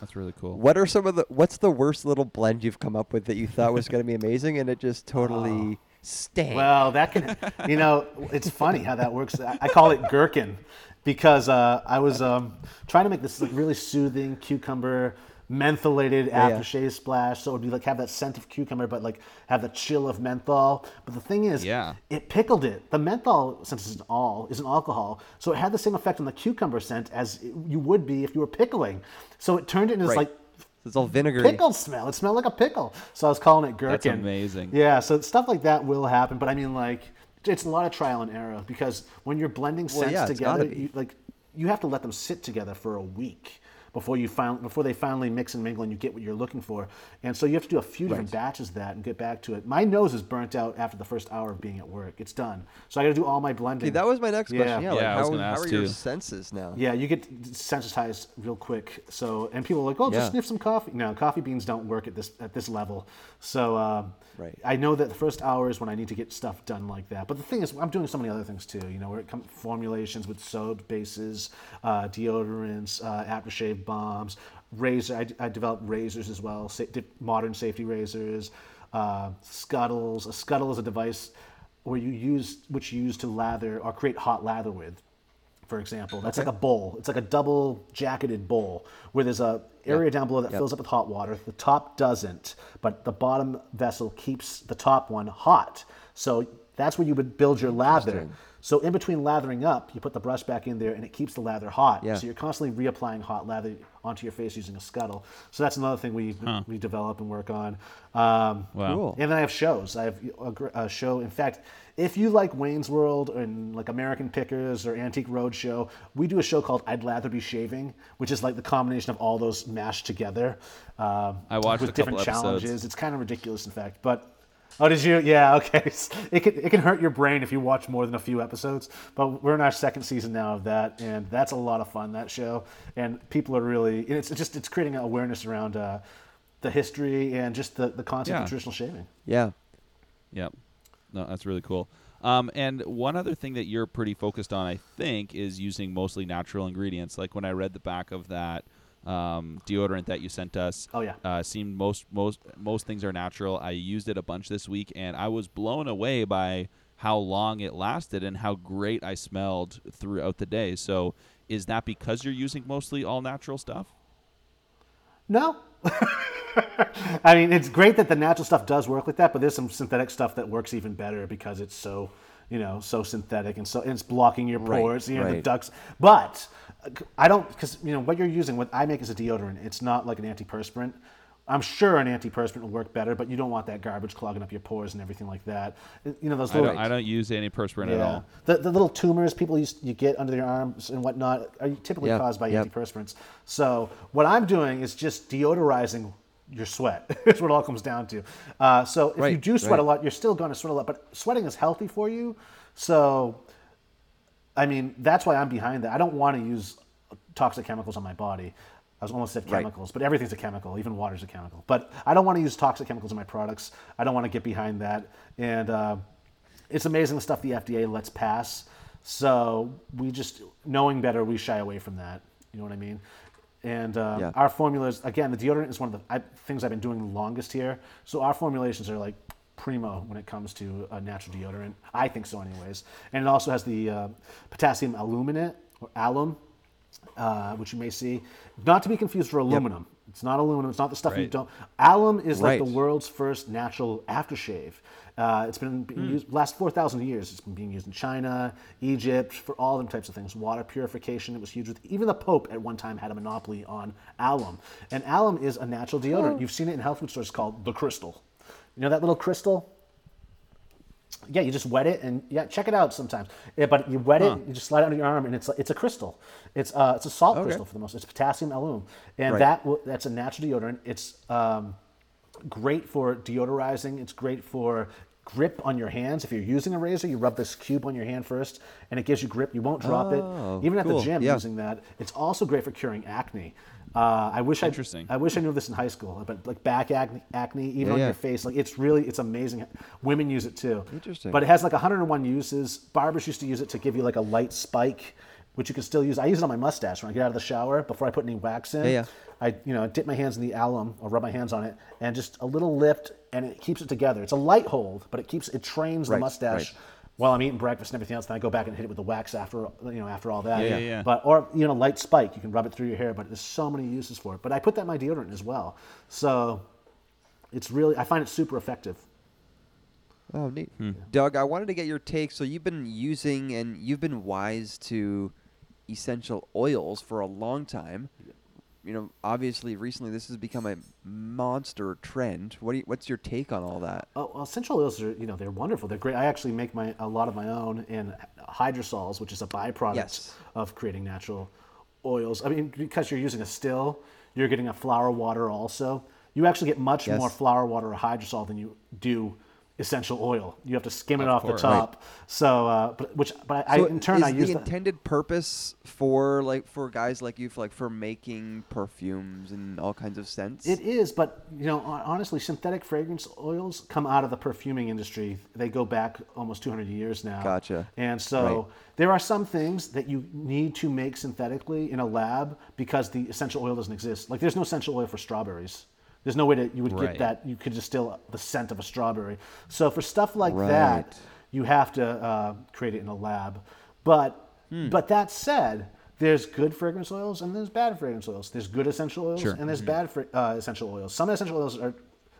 That's really cool. What are some of the? What's the worst little blend you've come up with that you thought was going to be amazing and it just totally stank? Well, that can, you know, it's funny how that works. I I call it gherkin because uh, I was um, trying to make this like really soothing cucumber mentholated Yeah, yeah. aftershave splash. So it would be like have that scent of cucumber, but like have the chill of menthol. But the thing is, Yeah. it pickled it. The menthol, since it's an all, is an alcohol, so it had the same effect on the cucumber scent as you would be if you were pickling. So it turned it into this Right. like it's all vinegary. pickle smell. It smelled like a pickle. So I was calling it gherkin. That's amazing. Yeah, so stuff like that will happen, but I mean, like, it's a lot of trial and error because when you're blending Well, scents yeah, together, you, like, you have to let them sit together for a week before you found before they finally mix and mingle and you get what you're looking for. And so you have to do a few different batches of that and get back to it. My nose is burnt out after the first hour of being at work. It's done. So I got to do all my blending. Okay, that was my next Yeah. question. Yeah, Yeah, like I was how, gonna how ask are your senses now? Yeah, you get sensitized real quick. So, and people are like, "Oh, just Yeah. sniff some coffee." No, coffee beans don't work at this at this level. So, uh, Right. I know that the first hour is when I need to get stuff done like that. But the thing is, I'm doing so many other things too. You know, where it comes formulations with soap bases, uh, deodorants, uh, aftershave bombs, razor. I, I developed razors as well, sa- modern safety razors, uh, scuttles. A scuttle is a device where you use which you use to lather or create hot lather with for example. That's like a bowl. It's like a double jacketed bowl where there's a area down below that Yep. fills up with hot water. The top doesn't, but the bottom vessel keeps the top one hot. So that's where you would build your lather. Interesting. So in between lathering up, you put the brush back in there and it keeps the lather hot. Yeah. So you're constantly reapplying hot lather onto your face using a scuttle. So that's another thing we we develop and work on. Um, Wow. Cool. and then I have shows. I have a, a show. In fact, if you like Wayne's World and like American Pickers or Antique Roadshow, we do a show called I'd Lather Be Shaving, which is like the combination of all those mashed together. Um, I watched with a couple different episodes. challenges. It's kind of ridiculous, in fact. But oh, did you? Yeah, *laughs* okay. It can it can hurt your brain if you watch more than a few episodes. But we're in our second season now of that, and that's a lot of fun. That show, and people are really. It's just it's creating awareness around. Uh, the history and just the, the concept Yeah. of traditional shaving. Yeah. Yep. No, that's really cool. Um, and one other thing that you're pretty focused on, I think, is using mostly natural ingredients. Like when I read the back of that um, deodorant that you sent us, Oh, yeah. uh, seemed most most most things are natural. I used it a bunch this week, and I was blown away by how long it lasted and how great I smelled throughout the day. So, is that because you're using mostly all natural stuff? No. *laughs* I mean, it's great that the natural stuff does work like that, but there's some synthetic stuff that works even better because it's so, you know, so synthetic and so and it's blocking your Right, pores, you know, the ducts. But I don't because you know what you're using. What I make is a deodorant. It's not like an antiperspirant. I'm sure an antiperspirant will work better, but you don't want that garbage clogging up your pores and everything like that. You know those I little don't, I don't use any perspirant at all. the, the little tumors people used, you get under their arms and whatnot are typically Yep, caused by yep. antiperspirants. So what I'm doing is just deodorizing your sweat. *laughs* Is what it all comes down to. Uh, so if you do sweat a lot, you're still going to sweat a lot, but sweating is healthy for you. So, I mean, that's why I'm behind that. I don't want to use toxic chemicals on my body. I was almost said Right. chemicals, but everything's a chemical. Even water's a chemical. But I don't want to use toxic chemicals in my products. I don't want to get behind that. And uh, it's amazing the stuff the FDA lets pass. So we just, knowing better, we shy away from that. You know what I mean? And uh, Yeah. our formulas, again, the deodorant is one of the I, things I've been doing the longest here. So our formulations are like primo when it comes to a natural deodorant. I think so, anyways. And it also has the uh, potassium aluminate or alum, uh, which you may see, not to be confused for aluminum. It's not aluminum. It's not the stuff you don't. Alum is like the world's first natural aftershave. Uh, it's been being used last four thousand years. It's been being used in China, Egypt, for all them types of things. Water purification. It was huge. With even the Pope at one time had a monopoly on alum. And alum is a natural deodorant. You've seen it in health food stores called the Crystal. You know that little crystal? Yeah, you just wet it and yeah, check it out sometimes. Yeah, but you wet it, you just slide it under your arm, and it's it's a crystal. It's uh, it's a salt Okay. crystal for the most. It's potassium alum, and Right. that that's a natural deodorant. It's um, great for deodorizing. It's great for grip on your hands. If you're using a razor, you rub this cube on your hand first, and it gives you grip. You won't drop Oh, it. Even at the gym, Yeah. using that. It's also great for curing acne. Uh, I wish Interesting. I, I wish I knew this in high school, but like back acne, acne even Yeah, on yeah. your face, like it's really it's amazing. Women use it too. Interesting. But it has like 101 uses. Barbers used to use it to give you like a light spike, which you can still use. I use it on my mustache when I get out of the shower before I put any wax in. Yeah, yeah. I you know dip my hands in the alum or rub my hands on it, and just a little lift, and it keeps it together. It's a light hold, but it keeps it trains the mustache. right. While I'm eating breakfast and everything else, then I go back and hit it with the wax after you know after all that. Yeah, yeah, yeah. But or you know light spike, you can rub it through your hair. But there's so many uses for it. But I put that in my deodorant as well, so it's really I find it super effective. Oh, neat. Hmm. Doug, I wanted to get your take. So you've been using and you've been wise to essential oils for a long time. You know, obviously, recently this has become a monster trend. What do you, what's your take on all that? Oh, well, essential oils are you know they're wonderful. They're great. I actually make my a lot of my own, and hydrosols, which is a byproduct Yes. of creating natural oils. I mean, because you're using a still, you're getting a flower water also. You actually get much Yes. more flower water or hydrosol than you do essential oil. You have to skim it Of off course. the top. So, uh, but which, but I, So I in turn is I use the that. intended purpose for like for guys like you for like for making perfumes and all kinds of scents. It is, but you know, honestly, synthetic fragrance oils come out of the perfuming industry. They go back almost 200 years now. Gotcha. And so Right. there are some things that you need to make synthetically in a lab because the essential oil doesn't exist. Like there's no essential oil for strawberries. There's no way that you would Right. get that. You could distill the scent of a strawberry. So for stuff like Right. that, you have to uh, create it in a lab. But Hmm. but that said, there's good fragrance oils and there's bad fragrance oils. There's good essential oils Sure. and there's bad fr- uh, essential oils. Some essential oils are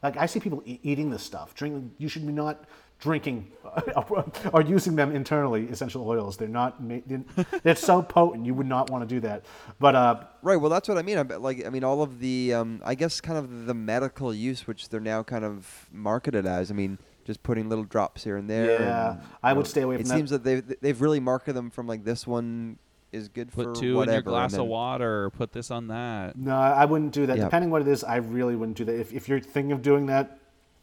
like I see people e- eating this stuff. Drinking. You should be not drinking *laughs* or using them internally. Essential oils. They're not. Ma- they're, they're so potent. You would not want to do that. But uh, Right. Well, that's what I mean. I like, I mean, all of the, um, I guess, kind of the medical use, which they're now kind of marketed as. I mean, just putting little drops here and there. Yeah, and, I you would stay away It from that. It seems that they've they've really marketed them from like this one is good Put for two whatever. in your and glass of water. Put this on that. No, I wouldn't do that. Yeah. Depending what it is, I really wouldn't do that. If, if you're thinking of doing that,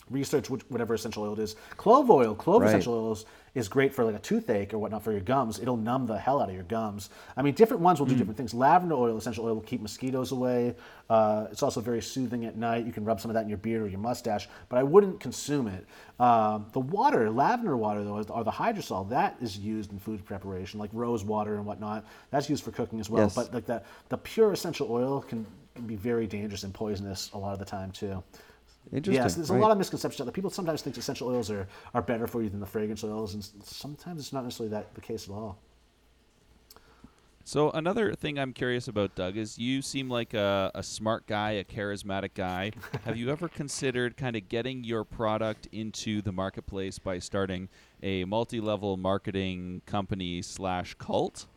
research which, whatever essential oil it is. Clove oil, clove Right. essential oils is great for like a toothache or whatnot for your gums. It'll numb the hell out of your gums. I mean, different ones will do different things. Lavender oil, essential oil, will keep mosquitoes away. Uh, it's also very soothing at night. You can rub some of that in your beard or your mustache, but I wouldn't consume it. Um, the water, lavender water though, or the hydrosol, that is used in food preparation, like rose water and whatnot. That's used for cooking as well. Yes. But like the, the pure essential oil can, can be very dangerous and poisonous a lot of the time too. Interesting. Yes, there's right. a lot of misconceptions. That people sometimes think essential oils are, are better for you than the fragrance oils, and sometimes it's not necessarily that the case at all. So another thing I'm curious about, Doug, is you seem like a, a smart guy, a charismatic guy. *laughs* Have you ever considered kind of getting your product into the marketplace by starting a multi-level marketing company slash cult?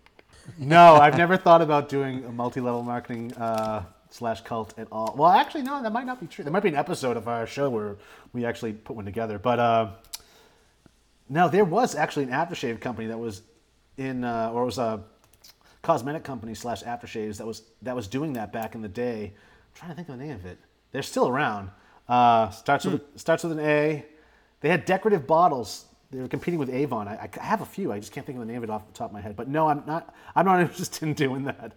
No, I've never thought about doing a multi-level marketing uh, slash cult at all. Well, actually, no, that might not be true. There might be an episode of our show where we actually put one together. But uh, no, there was actually an aftershave company that was in, uh, or it was a cosmetic company slash aftershaves that was that was doing that back in the day. I'm trying to think of the name of it. They're still around. Uh, starts with starts with an A. They had decorative bottles. They were competing with Avon. I, I have a few. I just can't think of the name of it off the top of my head. But no, I'm not. I'm not *laughs* interested in doing that.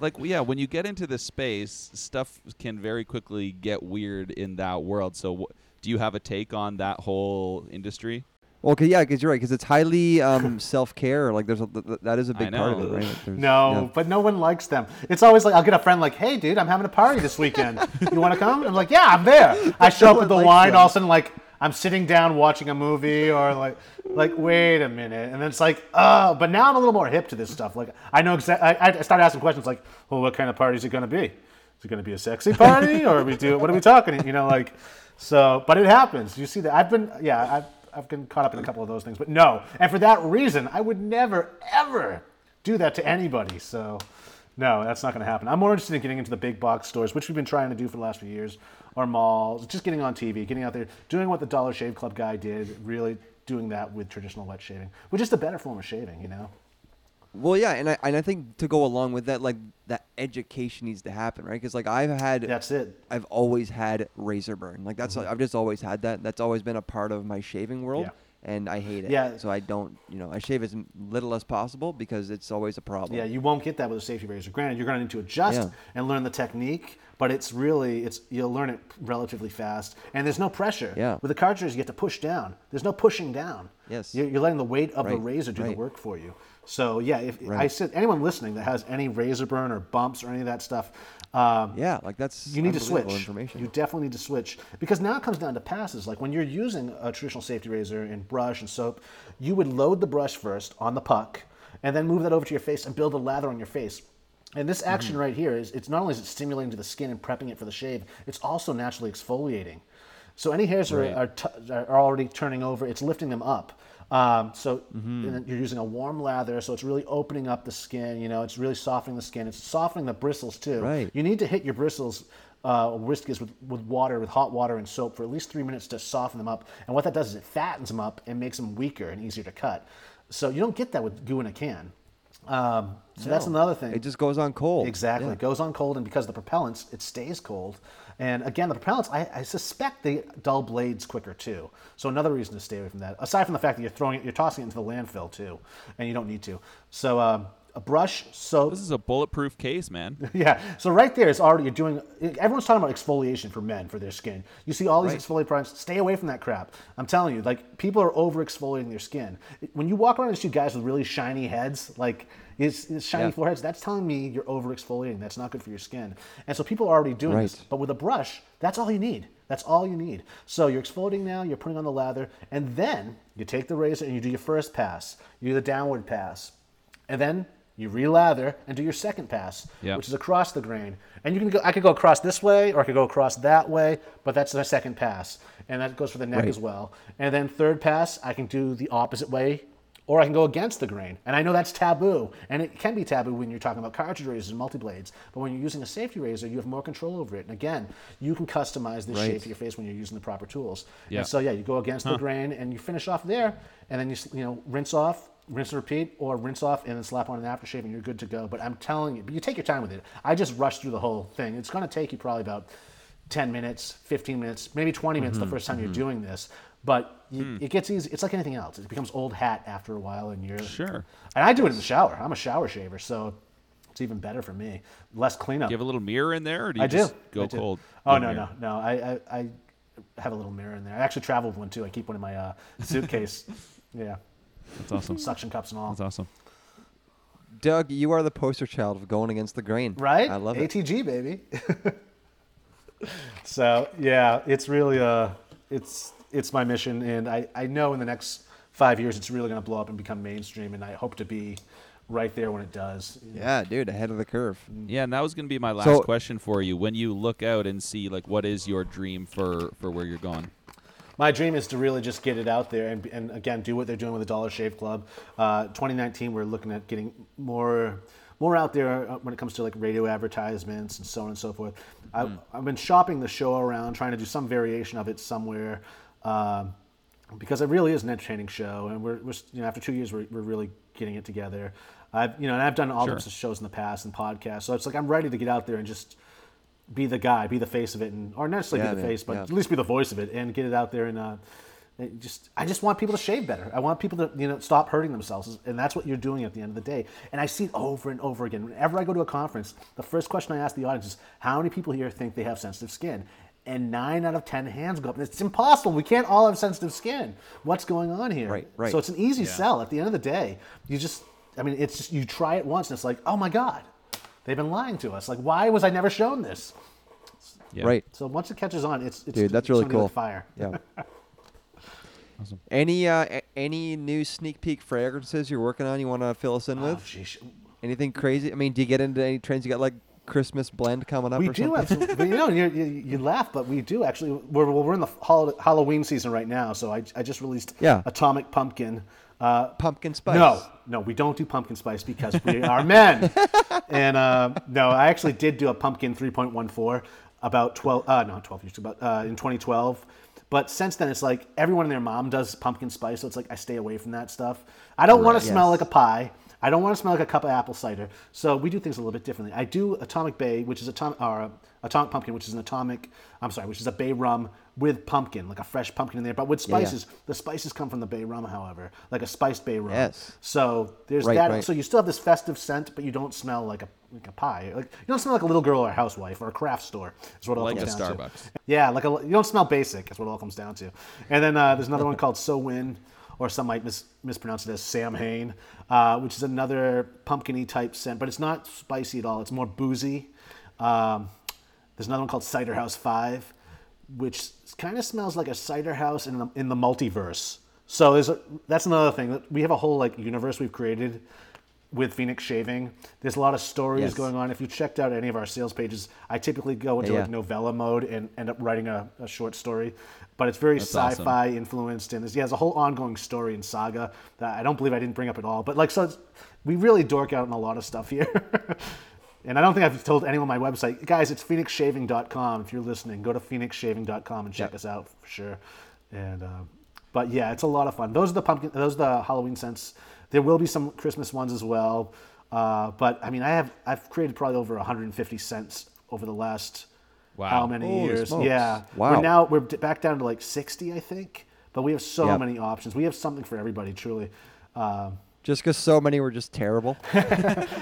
Like, yeah, when you get into this space, stuff can very quickly get weird in that world. So, wh- do you have a take on that whole industry? Well, 'cause- yeah, because you're right. Because it's highly um, *laughs* self care. Like there's a, th- th- that is a big part of it, right? There's- No, yeah. but no one likes them. It's always like I'll get a friend like, "Hey, dude, I'm having a party this weekend. You want to come?" I'm like, "Yeah, I'm there." *laughs* I show up with the wine. them. All of a sudden, like I'm sitting down watching a movie, or like, like wait a minute, and then it's like, oh, but now I'm a little more hip to this stuff. Like I know exactly. I, I start asking questions like, "Well, what kind of party is it going to be? Is it going to be a sexy party, or we do? What are we talking? You know, like, so. But it happens. You see that? I've been, yeah, I've I've been caught up in a couple of those things, but no. And for that reason, I would never ever do that to anybody. So, no, that's not going to happen. I'm more interested in getting into the big box stores, which we've been trying to do for the last few years, or malls, just getting on TV, getting out there, doing what the Dollar Shave Club guy did, really doing that with traditional wet shaving, which is the better form of shaving, you know? Well, yeah, and I and I think to go along with that, like that education needs to happen, right? Because like I've had, That's it. I've always had razor burn. Like that's mm-hmm. I've just always had that. That's always been a part of my shaving world, Yeah. And I hate it. Yeah. So I don't, you know, I shave as little as possible because it's always a problem. Yeah, you won't get that with a safety razor. Granted, you're going to need to adjust Yeah. and learn the technique, but it's really it's you'll learn it relatively fast, and there's no pressure. Yeah. With the cartridge, you get to push down. There's no pushing down. Yes. You're, you're letting the weight of the razor do the work for you. So yeah, if I said anyone listening that has any razor burn or bumps or any of that stuff, um, Yeah, like that's you need to switch. Information. You definitely need to switch because now it comes down to passes. Like when you're using a traditional safety razor and brush and soap, you would load the brush first on the puck and then move that over to your face and build a lather on your face. And this action Mm-hmm. right here is it's not only is it stimulating to the skin and prepping it for the shave, it's also naturally exfoliating. So any hairs Right. are, are, t- are already turning over, it's lifting them up. Um, so Mm-hmm. you're using a warm lather, so it's really opening up the skin. You know, it's really softening the skin. It's softening the bristles too. Right. You need to hit your bristles, uh, whiskers with, with water, with hot water and soap for at least three minutes to soften them up. And what that does is it fattens them up and makes them weaker and easier to cut. So you don't get that with goo in a can. Um, so that's another thing. It just goes on cold. Exactly. Yeah. It goes on cold, and because of the propellants, it stays cold. And again, the propellants, I, I suspect they dull blades quicker too. So another reason to stay away from that. Aside from the fact that you're throwing it, you're tossing it into the landfill too, and you don't need to. So um, a brush, soap. This is a bulletproof case, man. *laughs* Yeah. So right there is already you're doing. Everyone's talking about exfoliation for men for their skin. You see all these exfoliate products. Stay away from that crap. I'm telling you, like people are over exfoliating their skin. When you walk around and see guys with really shiny heads, like it's, it's shiny Yeah. foreheads, that's telling me you're over exfoliating. That's not good for your skin. And so people are already doing this. But with a brush, that's all you need. That's all you need. So you're exfoliating now. You're putting on the lather, and then you take the razor and you do your first pass. You do the downward pass, and then you relather and do your second pass, Yeah. which is across the grain. And you can go. I could go across this way, or I could go across that way, but that's the second pass, and that goes for the neck Right. as well. And then third pass, I can do the opposite way, or I can go against the grain. And I know that's taboo, and it can be taboo when you're talking about cartridge razors and multi blades. But when you're using a safety razor, you have more control over it. And again, you can customize the shape of your face when you're using the proper tools. Yeah. And so yeah, you go against the grain and you finish off there, and then you you know rinse off, rinse and repeat, or rinse off and then slap on an aftershave, and you're good to go. But I'm telling you, but you take your time with it. I just rushed through the whole thing. It's going to take you probably about 10 minutes, 15 minutes, maybe 20 minutes the mm-hmm. first time you're mm-hmm. doing this. But you, mm. it gets easy. It's like anything else. It becomes old hat after a while, and you're Sure. And I do it in the shower. I'm a shower shaver, so it's even better for me. Less cleanup. Do you have a little mirror in there, or do you I just do. go I do. cold? Oh no, no, no. I, I I have a little mirror in there. I actually travel with one too. I keep one in my uh, suitcase. *laughs* yeah, That's awesome. suction cups and all. That's awesome. Doug, you are the poster child of going against the grain. Right? I love it. ATG baby. *laughs* so yeah, it's really uh, it's it's my mission, and I I know in the next five years it's really going to blow up and become mainstream, and I hope to be right there when it does. Yeah, dude, ahead of the curve. Yeah, and that was going to be my last So- question for you. When you look out and see, like, what is your dream for for where you're going? My dream is to really just get it out there and, and again do what they're doing with the Dollar Shave Club. Uh, 2019, we're looking at getting more more out there uh, when it comes to like radio advertisements and so on and so forth. I, I've been shopping the show around, trying to do some variation of it somewhere. Um, because it really is an entertaining show, and we're, we're you know after two years we're, we're really getting it together. I've you know and I've done all Sure. types of shows in the past and podcasts, so it's like I'm ready to get out there and just be the guy, be the face of it, and or not necessarily Yeah, be the man, face, but yeah. at least be the voice of it and get it out there and. Uh, just I just want people to shave better. I want people to you know stop hurting themselves, and that's what you're doing at the end of the day. And I see it over and over again. Whenever I go to a conference, the first question I ask the audience is, "How many people here think they have sensitive skin?" And nine out of ten hands go up. And it's impossible. We can't all have sensitive skin. What's going on here? Right, right. So it's an easy sell. At the end of the day, you just I mean, it's just you try it once, and it's like, oh my god, they've been lying to us. Like, why was I never shown this? Yeah. Right. So once it catches on, it's, it's Dude, that's really gonna be like cool. fire. Yeah. *laughs* Any uh, a- any new sneak peek fragrances you're working on? You want to fill us in Oh, with? sheesh. Anything crazy? I mean, do you get into any trends? You got like Christmas blend coming up We or do something? absolutely. you know, you, you, you laugh, but we do actually. We're, well, we're in the Halloween season right now, so I, I just released Yeah. Atomic Pumpkin. Uh, Pumpkin spice. No, no, we don't do pumpkin spice because we are men. *laughs* And uh, no, I actually did do a pumpkin 3.14 about 12, uh, not 12 years ago, but uh, in 2012. But since then, it's like everyone and their mom does pumpkin spice, so it's like I stay away from that stuff. I don't want Right. to smell like a pie. I don't want to smell like a cup of apple cider. So we do things a little bit differently. I do Atomic Bay, which is atomic, or Atomic Pumpkin, which is an atomic. I'm sorry, which is a bay rum with pumpkin, like a fresh pumpkin in there, but with Yeah, yeah. spices. The spices come from the bay rum, however, like a spiced bay rum. Yes. So there's Right, that. right. So you still have this festive scent, but you don't smell like a like a pie. Like you don't smell like a little girl or a housewife or a craft store. Is what it all Like a comes down to. Starbucks. Yeah, like a you don't smell basic. Is what it all comes down to. And then uh, there's another one called Samhain, or some might mis- mispronounce it as Sam Hain, uh, which is another pumpkiny type scent, but it's not spicy at all. It's more boozy. Um, there's another one called Cider House Five, which kind of smells like a cider house in the in the multiverse. So there's a, that's another thing. We have a whole like universe we've created with Phoenix Shaving. There's a lot of stories Yes. going on. If you checked out any of our sales pages, I typically go into Yeah, like novella mode and end up writing a, a short story. But it's very That's sci-fi influenced, and there's, yeah, there's a whole ongoing story and saga that I don't believe I didn't bring up at all. But like, so it's, we really dork out on a lot of stuff here. *laughs* and I don't think I've told anyone my website, guys. It's phoenixshaving.com. If you're listening, go to phoenixshaving.com and check Yep. us out for sure. And uh, but yeah, it's a lot of fun. Those are the pumpkin. Those are the Halloween scents There will be some Christmas ones as well. Uh, but I mean, I have I've created probably over 150 cents over the last Wow. how many Holy years? smokes. Yeah, Wow. We're now we're back down to like 60, I think. But we have so Yep. many options. We have something for everybody, truly. Um, Just because so many were just terrible. *laughs*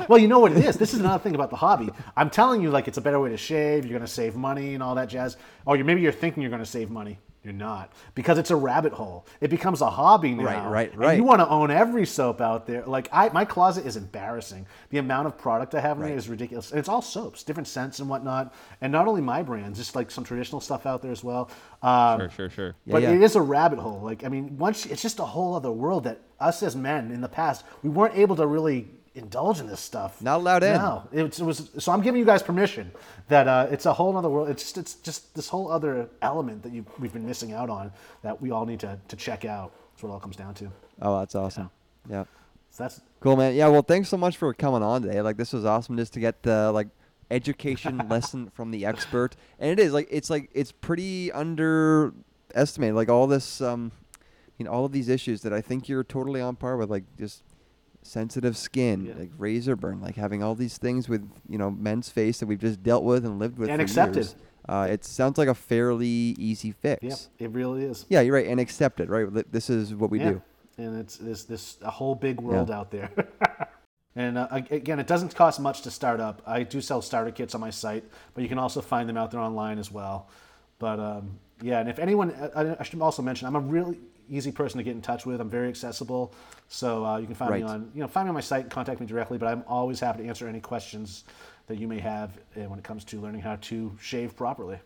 well, you know what it is. This is another thing about the hobby. I'm telling you, like, it's a better way to shave. You're going to save money and all that jazz. Or you maybe you're thinking you're going to save money. You're not because it's a rabbit hole. It becomes a hobby now. Right, right, And right. you want to own every soap out there. Like, I my closet is embarrassing. The amount of product I have in there is ridiculous. And it's all soaps, different scents and whatnot. And not only my brands, just like some traditional stuff out there as well. Um, Sure, sure, sure. but yeah. it is a rabbit hole. Like I mean, once it's just a whole other world that us as men in the past we weren't able to really indulge in this stuff. Not allowed in. No, it, was. So I'm giving you guys permission that uh, it's a whole other world. It's just it's just this whole other element that you we've been missing out on that we all need to to check out. That's what it all comes down to. Oh, that's awesome. Yeah. So that's Cool, man. Yeah, well, thanks so much for coming on today. Like, this was awesome just to get the like education *laughs* lesson from the expert. And it is like it's like it's pretty underestimated. Like all this, um, you know, all of these issues that I think you're totally on par with. Like just sensitive skin, Yeah. like razor burn, like having all these things with you know men's face that we've just dealt with and lived with And accepted. years. Uh, it sounds like a fairly easy fix. yeah, it really is. Yeah, you're right, and accepted. Right, this is what we yeah. do. And it's this this a whole big world out there. *laughs* and uh, again, it doesn't cost much to start up. I do sell starter kits on my site, but you can also find them out there online as well. But um, yeah, and if anyone, I, I should also mention, I'm a really easy person to get in touch with. I'm very accessible, so uh, you can find me on you know find me on my site and contact me directly. But I'm always happy to answer any questions that you may have uh, when it comes to learning how to shave properly.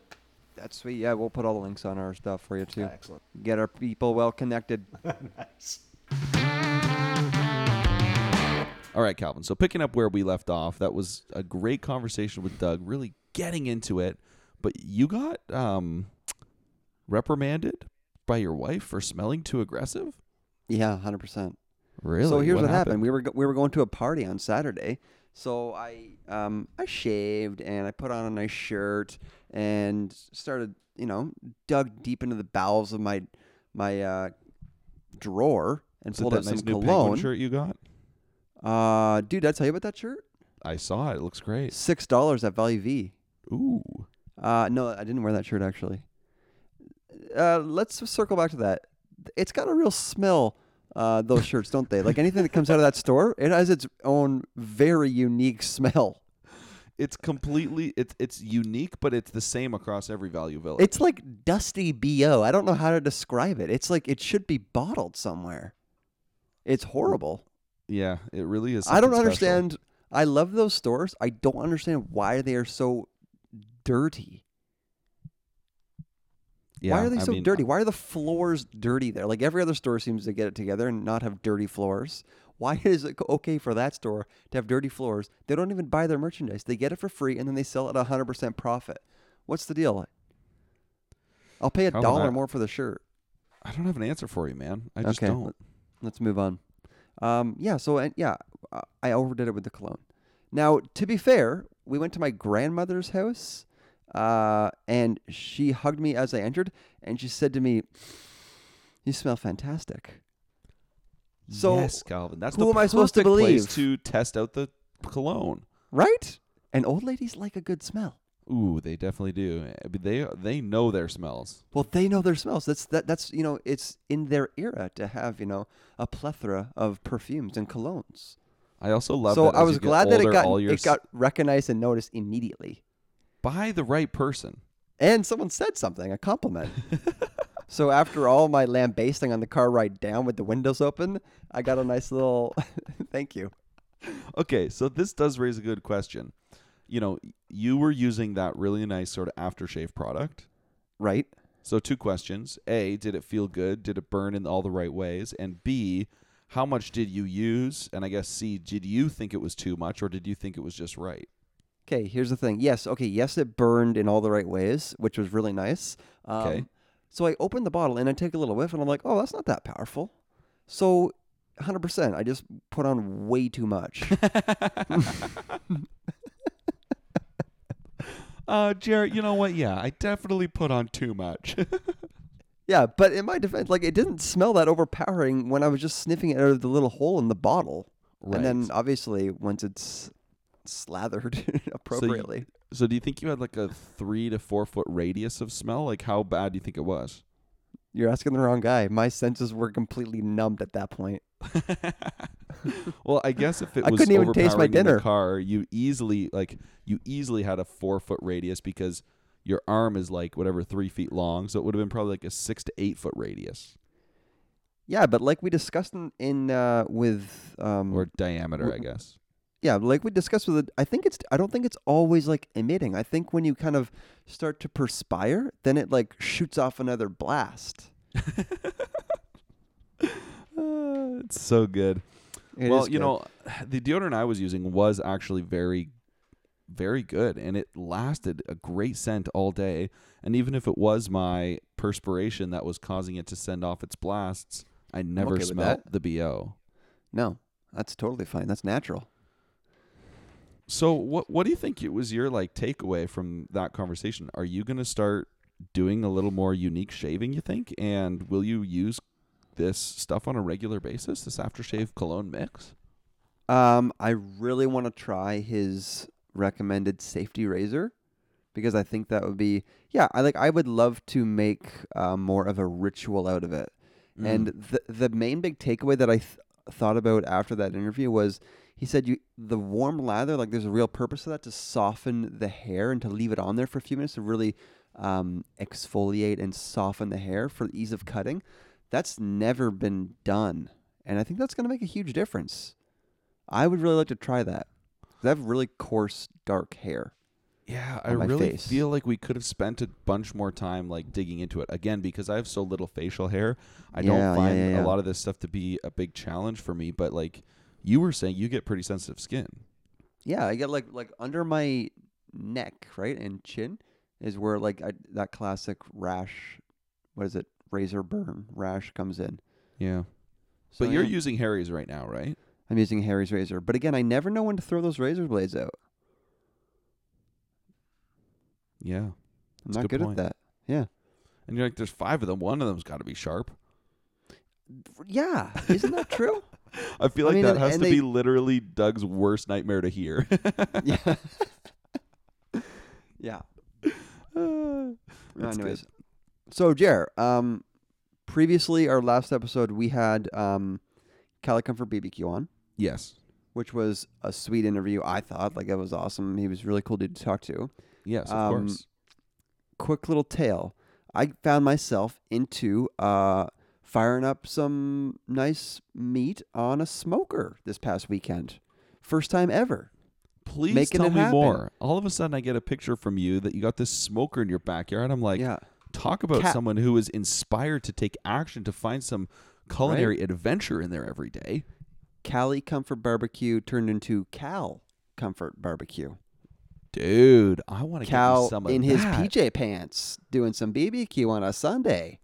That's sweet. Yeah, we'll put all the links on our stuff for you too. Excellent. Get our people well connected. *laughs* Nice. All right, Calvin. So picking up where we left off, that was a great conversation with Doug, really getting into it. But you got um, reprimanded by your wife for smelling too aggressive. Yeah, hundred percent. Really? So here's what, happened. We were go- we were going to a party on Saturday. So I um I shaved and I put on a nice shirt and started you know dug deep into the bowels of my my uh, drawer and Is pulled out nice some new cologne. shirt you got? Uh, dude, did I tell you about that shirt? I saw it. It looks great. Six dollars at Value V. Ooh. Uh, no, I didn't wear that shirt actually. Uh, let's circle back to that. It's got a real smell. Uh, those shirts, don't they? Like anything that comes out of that store, it has its own very unique smell. It's completely it's it's unique, but it's the same across every value village. It's like dusty bo. I don't know how to describe it. It's like it should be bottled somewhere. It's horrible. yeah, it really is. I don't something special. understand. I love those stores. I don't understand why they are so dirty. Yeah, why are they I so mean, dirty? Why are the floors dirty there? Like every other store seems to get it together and not have dirty floors. Why *laughs* is it okay for that store to have dirty floors? They don't even buy their merchandise. They get it for free and then they sell it at 100% profit. What's the deal? I'll pay a dollar more for the shirt. I don't have an answer for you, man. I just Okay, don't. let- Let's move on. Um, yeah, so and yeah, I overdid it with the cologne. Now, to be fair, we went to my grandmother's house, uh, and she hugged me as I entered, and she said to me, "You smell fantastic." So, yes, Calvin. That's who the am I supposed to believe? to test out the cologne. right? And old ladies like a good smell. Ooh, they definitely do. They they know their smells. Well, they know their smells. That's that. That's you know, it's in their era to have you know a plethora of perfumes and colognes. I also love. so I as was glad that it got it got recognized and noticed immediately. By the right person. And someone said something, a compliment. *laughs* so after all my lambasting on the car ride down with the windows open, I got a nice little *laughs* thank you. Okay, so this does raise a good question. You know, you were using that really nice sort of aftershave product. Right? So two questions: A, did it feel good? Did it burn in all the right ways? And B, how much did you use? And I guess C, did you think it was too much, or did you think it was just right? Okay, here's the thing. Yes, okay, yes, it burned in all the right ways, which was really nice. Um, Okay. So I opened the bottle and I take a little whiff, and I'm like, oh, that's not that powerful. So, 100%, I just put on way too much. *laughs* Uh, Jarrett, you know what? Yeah, I definitely put on too much. *laughs* Yeah, but in my defense, like it didn't smell that overpowering when I was just sniffing it out of the little hole in the bottle. And then obviously once it's slathered *laughs* appropriately. So do you think you had like a three to four foot radius of smell? Like how bad do you think it was? You're asking the wrong guy. My senses were completely numbed at that point. *laughs* well, I guess if it *laughs* I was couldn't even taste my overpowering in the dinner. car, you easily like you easily had a four foot radius because your arm is like whatever three feet long, so it would have been probably like a six to eight foot radius Yeah, but like we discussed in, in uh, with um, or diameter, I w- guess. Yeah, like we discussed with it. I think it's. I don't think it's always like emitting. I think when you kind of start to perspire, then it like shoots off another blast. Uh, *laughs* it's so good. It well, you good. know, the deodorant I was using was actually very, very good, and it lasted a great scent all day. And even if it was my perspiration that was causing it to send off its blasts, I never okay smelled the bo. no, that's totally fine. That's natural. So, what what do you think it was your like takeaway from that conversation? Are you going to start doing a little more unique shaving? You think, and will you use this stuff on a regular basis? This aftershave cologne mix? Um, I really want to try his recommended safety razor because I think that would be yeah. I like. I would love to make uh, more of a ritual out of it. And Mm. the the main big takeaway that I th- thought about after that interview was he said you the warm lather like there's a real purpose to that to soften the hair and to leave it on there for a few minutes to really um, exfoliate and soften the hair for ease of cutting. That's never been done, and I think that's going to make a huge difference. I would really like to try that. I have really coarse, dark hair. Yeah, I really face. feel like we could have spent a bunch more time like digging into it again because I have so little facial hair. I Yeah, don't find yeah, yeah. a lot of this stuff to be a big challenge for me. But like you were saying, you get pretty sensitive skin. Yeah, I get like like under my neck, right, and chin is where like I, that classic rash. What is it? Razor burn rash comes in. Yeah, So, but you're yeah, using Harry's right now, right? I'm using Harry's razor, but again, I never know when to throw those razor blades out. Yeah, I'm not good good, at that. Yeah, and you're like, there's five of them. One of them's got to be sharp. yeah, isn't that true? *laughs* I feel I like mean, that and- has and to they- be literally Doug's worst nightmare to hear. *laughs* yeah, *laughs* yeah. *sighs* That's Anyways, good. so Jer, um, previously our last episode we had um, Cali Comfort BBQ on. Yes, which was a sweet interview. I thought like it was awesome. He was really cool dude to talk to. yes, of Um, course. Quick little tale. I found myself into uh, firing up some nice meat on a smoker this past weekend. First time ever. Please making tell me happen. more. All of a sudden, I get a picture from you that you got this smoker in your backyard. I'm like, yeah. talk about Cat- someone who is inspired to take action to find some culinary adventure in there every day. Cali Comfort Barbecue turned into Cal Comfort Barbecue. Dude, I want to get Cal you some of in his. PJ pants doing some BBQ on a Sunday.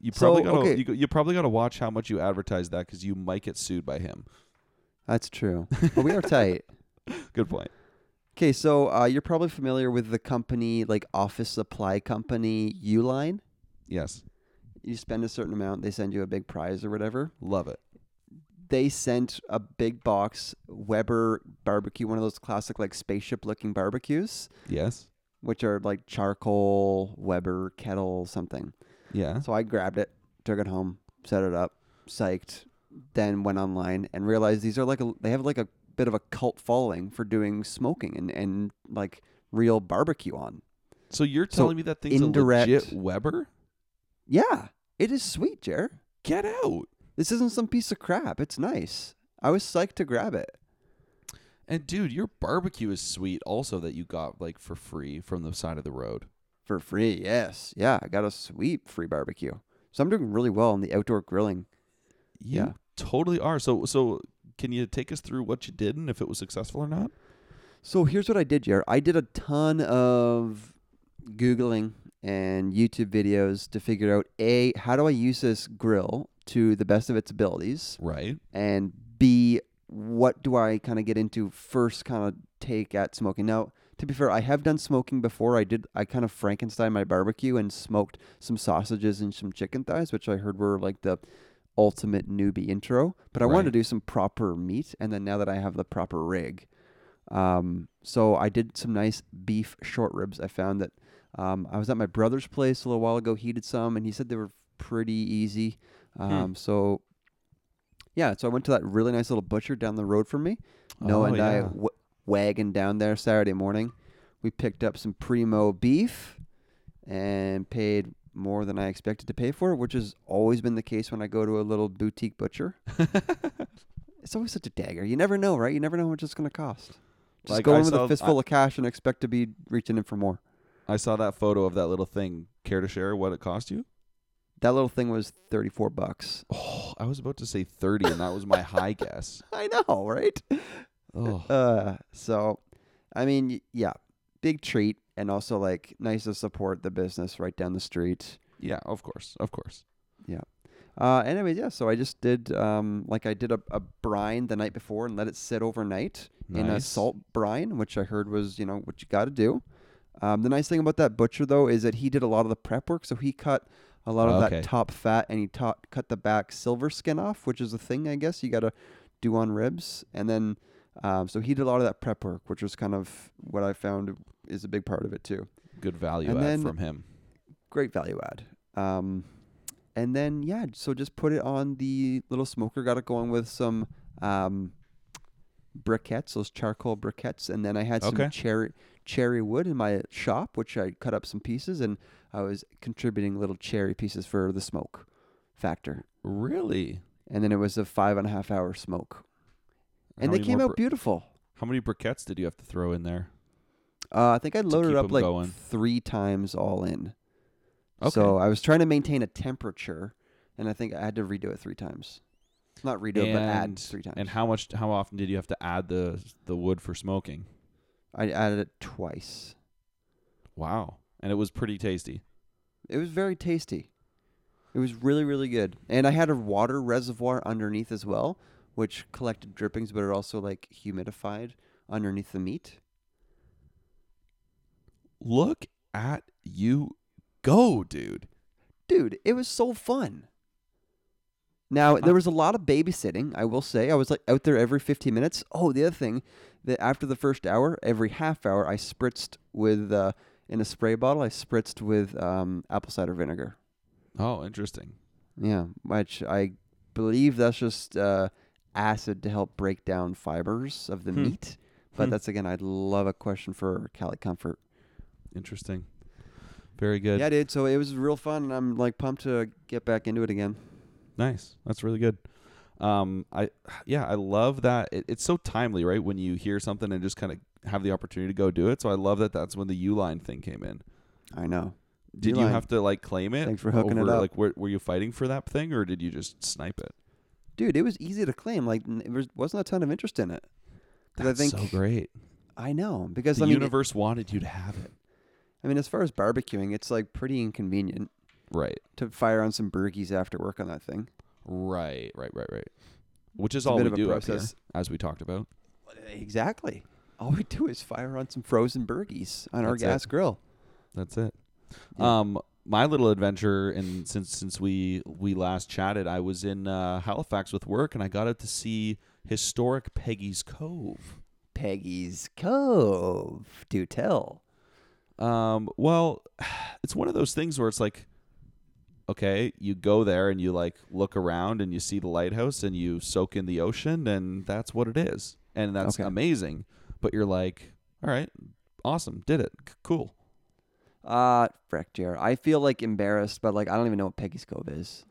You So, probably gotta okay. you, you probably got to watch how much you advertise that because you might get sued by him. That's true. *laughs* But we are tight. Good point. Okay, so uh, you're probably familiar with the company, like office supply company Uline. Yes, You spend a certain amount, they send you a big prize or whatever. love it. They sent a big box Weber barbecue, one of those classic like spaceship looking barbecues, Yes, which are like charcoal Weber kettle something. Yeah. So I grabbed it, took it home, set it up, psyched, then went online and realized these are like a they have like a bit of a cult following for doing smoking and and like real barbecue on. So you're So telling me that thing's indirect- a legit Weber? Yeah, it is sweet, Jer. Get out! This isn't some piece of crap. It's nice. I was psyched to grab it. And dude, your barbecue is sweet. Also, that you got like for free from the side of the road. For free, yes. Yeah, I got a sweet free barbecue. So I'm doing really well in the outdoor grilling. You Yeah. totally are. So so can you take us through what you did and if it was successful or not? So here's what I did, Jer. I did a ton of Googling and YouTube videos to figure out A, how do I use this grill to the best of its abilities? Right. And B, what do I kind of get into first kind of take at smoking? Now, to be fair, I have done smoking before. I did. I kind of Frankenstein my barbecue and smoked some sausages and some chicken thighs, which I heard were like the ultimate newbie intro. But I wanted to do some proper meat, and then now that I have the proper rig, um, so I did some nice beef short ribs. I found that um, I was at my brother's place a little while ago. He did some, and he said they were pretty easy. Um, So yeah, so I went to that really nice little butcher down the road from me. No, Oh, and I yeah. w- wagon down there Saturday morning. We picked up some primo beef and paid more than I expected to pay for it, which has always been the case when I go to a little boutique butcher. *laughs* it's always such a dagger. You never know, right? You never know how much it's going to cost. Just Like, go in with a fistful of cash and expect to be reaching in for more. I saw that photo of that little thing. Care to share what it cost you? That little thing was 34 bucks. Oh, I was about to say 30 and that was my high *laughs* guess. I know, right? Oh. Uh, so, I mean, yeah, big treat, and also like nice to support the business right down the street. Yeah, of course. Of course. Yeah. Uh, anyways, yeah. So I just did um, like I did a, a brine the night before and let it sit overnight in a salt brine, which I heard was you know what you got to do. Um, the nice thing about that butcher though is that he did a lot of the prep work, so he cut a lot of Okay. that top fat and he ta- cut the back silver skin off, which is a thing I guess you got to do on ribs, and then um, so he did a lot of that prep work, which was kind of what I found is a big part of it too. Good value And add then- from him. great value add. Um, and then yeah, so just put it on the little smoker. Got it going with some um, briquettes, those charcoal briquettes, and then I had some Okay. cherry cherry wood in my shop, which I cut up some pieces, and I was contributing little cherry pieces for the smoke factor. Really? And then it was a five and a half hour smoke, and they came out bri- beautiful. How many briquettes did you have to throw in there? Uh, I think I loaded up like going. three times all in. Okay. So I was trying to maintain a temperature, and I think I had to redo it three times. Not redo it, but add And- three times. And how much how often did you have to add the the wood for smoking? I added it twice. Wow. And it was pretty tasty. It was very tasty. It was really, really good. And I had a water reservoir underneath as well, which collected drippings, but it also like humidified underneath the meat. Look at you go, dude. Dude, it was so fun. Now there was a lot of babysitting. I will say I was like out there every 15 minutes. Oh, the other thing that after the first hour, every half hour, I spritzed with uh, in a spray bottle. I spritzed with um, apple cider vinegar. Oh, interesting. Yeah, which I believe that's just uh, acid to help break down fibers of the Hmm. meat. But Hmm. that's again, I'd love a question for Cali Comfort. Interesting. Very good. Yeah, dude. So it was real fun, and I'm like pumped to get back into it again. Nice. That's really good. Um, I yeah, I love that. It, it's so timely, right? When you hear something and just kind of have the opportunity to go do it. So I love that. That's when the U line thing came in. I know. Did you have to like claim it? Thanks for hooking it up. Like, were, were you fighting for that thing, or did you just snipe it? Dude, it was easy to claim. Like there was, wasn't a ton of interest in it. 'Cause I That's think so great. I know because The I mean, universe wanted you to have it. I mean, as far as barbecuing, it's like pretty inconvenient Right. to fire on some burgies after work on that thing. Right. Right. Right. Right. Which is It's all we do here, as we talked about. Exactly. All we do is fire on some frozen burgies on our That's it. gas grill. That's it. Yeah. Um, my little adventure, and since since we we last chatted, I was in uh, Halifax with work, and I got out to see historic Peggy's Cove. Peggy's Cove. Do tell. Um, well, *sighs* it's one of those things where it's like, okay, you go there and you like look around and you see the lighthouse and you soak in the ocean, and that's what it is, and that's Okay. amazing. But you're like, all right, awesome, did it, C- cool. Uh, frick, Jared. I feel like embarrassed, but like I don't even know what Peggy's Cove is.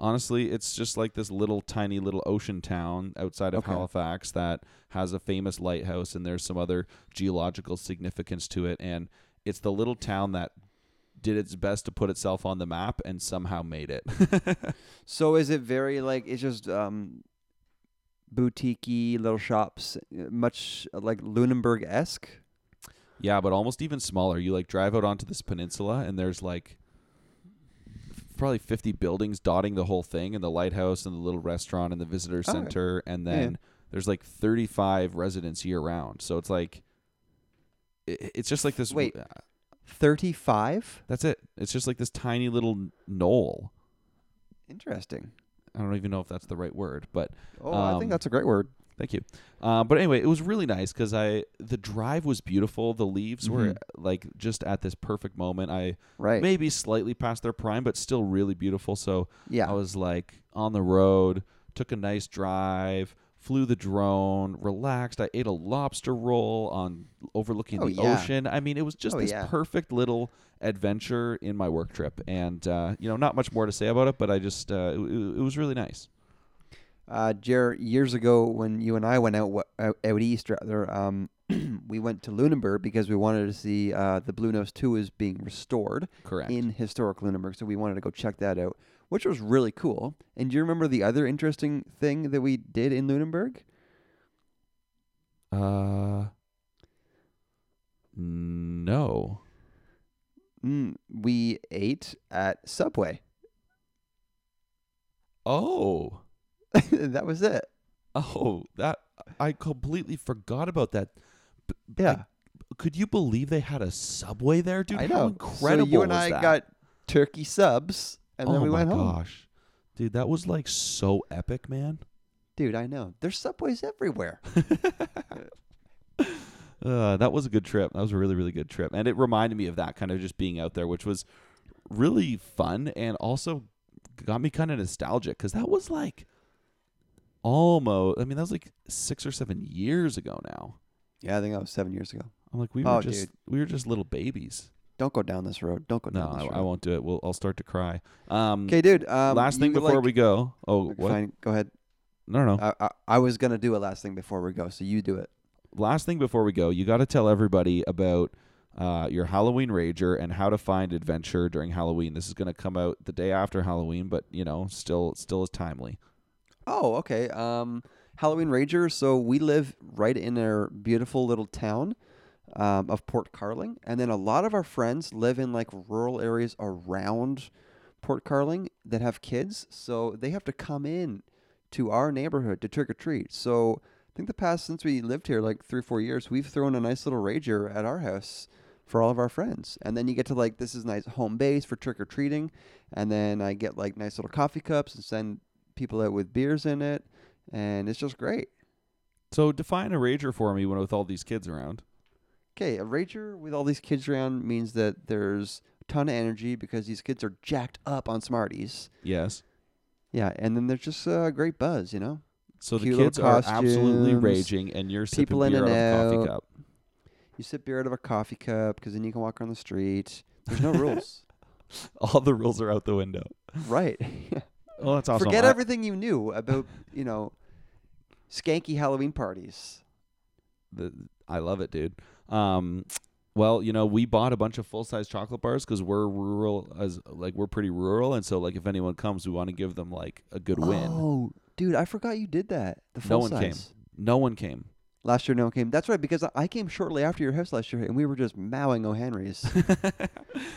Honestly, it's just like this little tiny little ocean town outside of Okay. Halifax that has a famous lighthouse and there's some other geological significance to it and it's the little town that did its best to put itself on the map and somehow made it. *laughs* So is it very like it's just um boutique little shops, uh, much like Lunenburg esque? Yeah, but almost even smaller. You like drive out onto this peninsula and there's like probably 50 buildings dotting the whole thing and the lighthouse and the little restaurant and the visitor center and Yeah. then there's like 35 residents year round. So it's like it, it's just like this. Wait. 35? that's it. It's just like this tiny little knoll. Interesting. I don't even know if that's the right word, but Oh, I Um, think that's a great word. Thank you. Um, but anyway, it was really nice because I the drive was beautiful. The leaves were Mhm. like just at this perfect moment. I Right. maybe slightly past their prime, but still really beautiful. So yeah. I was like on the road, took a nice drive, flew the drone, relaxed. I ate a lobster roll on overlooking Oh, the yeah. ocean. I mean, it was just Oh, this yeah. perfect little adventure in my work trip, and uh, you know, not much more to say about it, but I just uh, it, it was really nice. Uh, Jer, years ago when you and I went out out, out east, rather, um, *clears throat* we went to Lunenburg because we wanted to see uh, the Bluenose II is being restored Correct. in historic Lunenburg, so we wanted to go check that out, which was really cool. And do you remember the other interesting thing that we did in Lunenburg? Uh, no. Mm, we ate at Subway. Oh, *laughs* that was it. oh, that I completely forgot about that. B- Yeah, could you believe they had a subway there, dude? I How know. incredible So you and I that? got turkey subs, and oh then we went home. gosh, dude, that was like so epic, man. Dude, I know. There's subways everywhere. *laughs* Uh, that was a good trip. That was a really, really good trip, and it reminded me of that kind of just being out there, which was really fun and also got me kind of nostalgic because that was like almost. I mean, that was like six or seven years ago now. Yeah, I think that was seven years ago. I'm like, we were Oh, just dude. we were just little babies. Don't go down this road. Don't go No, down this road. I won't do it. We'll, I'll start to cry. Um, Okay, dude. Um, last thing you, before like- we go. Oh, what? Fine, go ahead. No, no. I, I, I was gonna do a last thing before we go, so you do it. last thing before we go, you got to tell everybody about uh, your Halloween Rager and how to find adventure during Halloween. This is going to come out the day after Halloween, but you know, still, still is timely. Oh, okay. Um, Halloween Rager. So we live right in our beautiful little town um, of Port Carling, and then a lot of our friends live in like rural areas around Port Carling that have kids, so they have to come in to our neighborhood to trick or treat. So I think the past since we lived here, like three or four years, we've thrown a nice little Rager at our house for all of our friends, and then you get to like this is nice home base for trick or treating, and then I get like nice little coffee cups and send people out with beers in it, and it's just great. So define a Rager for me when with all these kids around. Okay, a rager with all these kids around means that there's a ton of energy because these kids are jacked up on Smarties. Yes. Yeah, and then there's just a great buzz, you know. So the Cute little kids are absolutely raging, and you're sipping people in beer out and of a coffee cup. You sip beer out of a coffee cup because then you can walk around the street. There's no rules, *laughs* All the rules are out the window. right? *laughs* Oh, that's awesome. Forget I- everything you knew about, *laughs* you know, skanky Halloween parties. the, I love it, dude. Um, well, you know, we bought a bunch of full size chocolate bars because we're rural, as like we're pretty rural, and so like if anyone comes, we want to give them like a good win. Oh, dude, I forgot you did that. The no full one came. size. No one came. Last year, no one came. That's right, because I- I came shortly after your house last year, and we were just mowing O'Henry's. *laughs*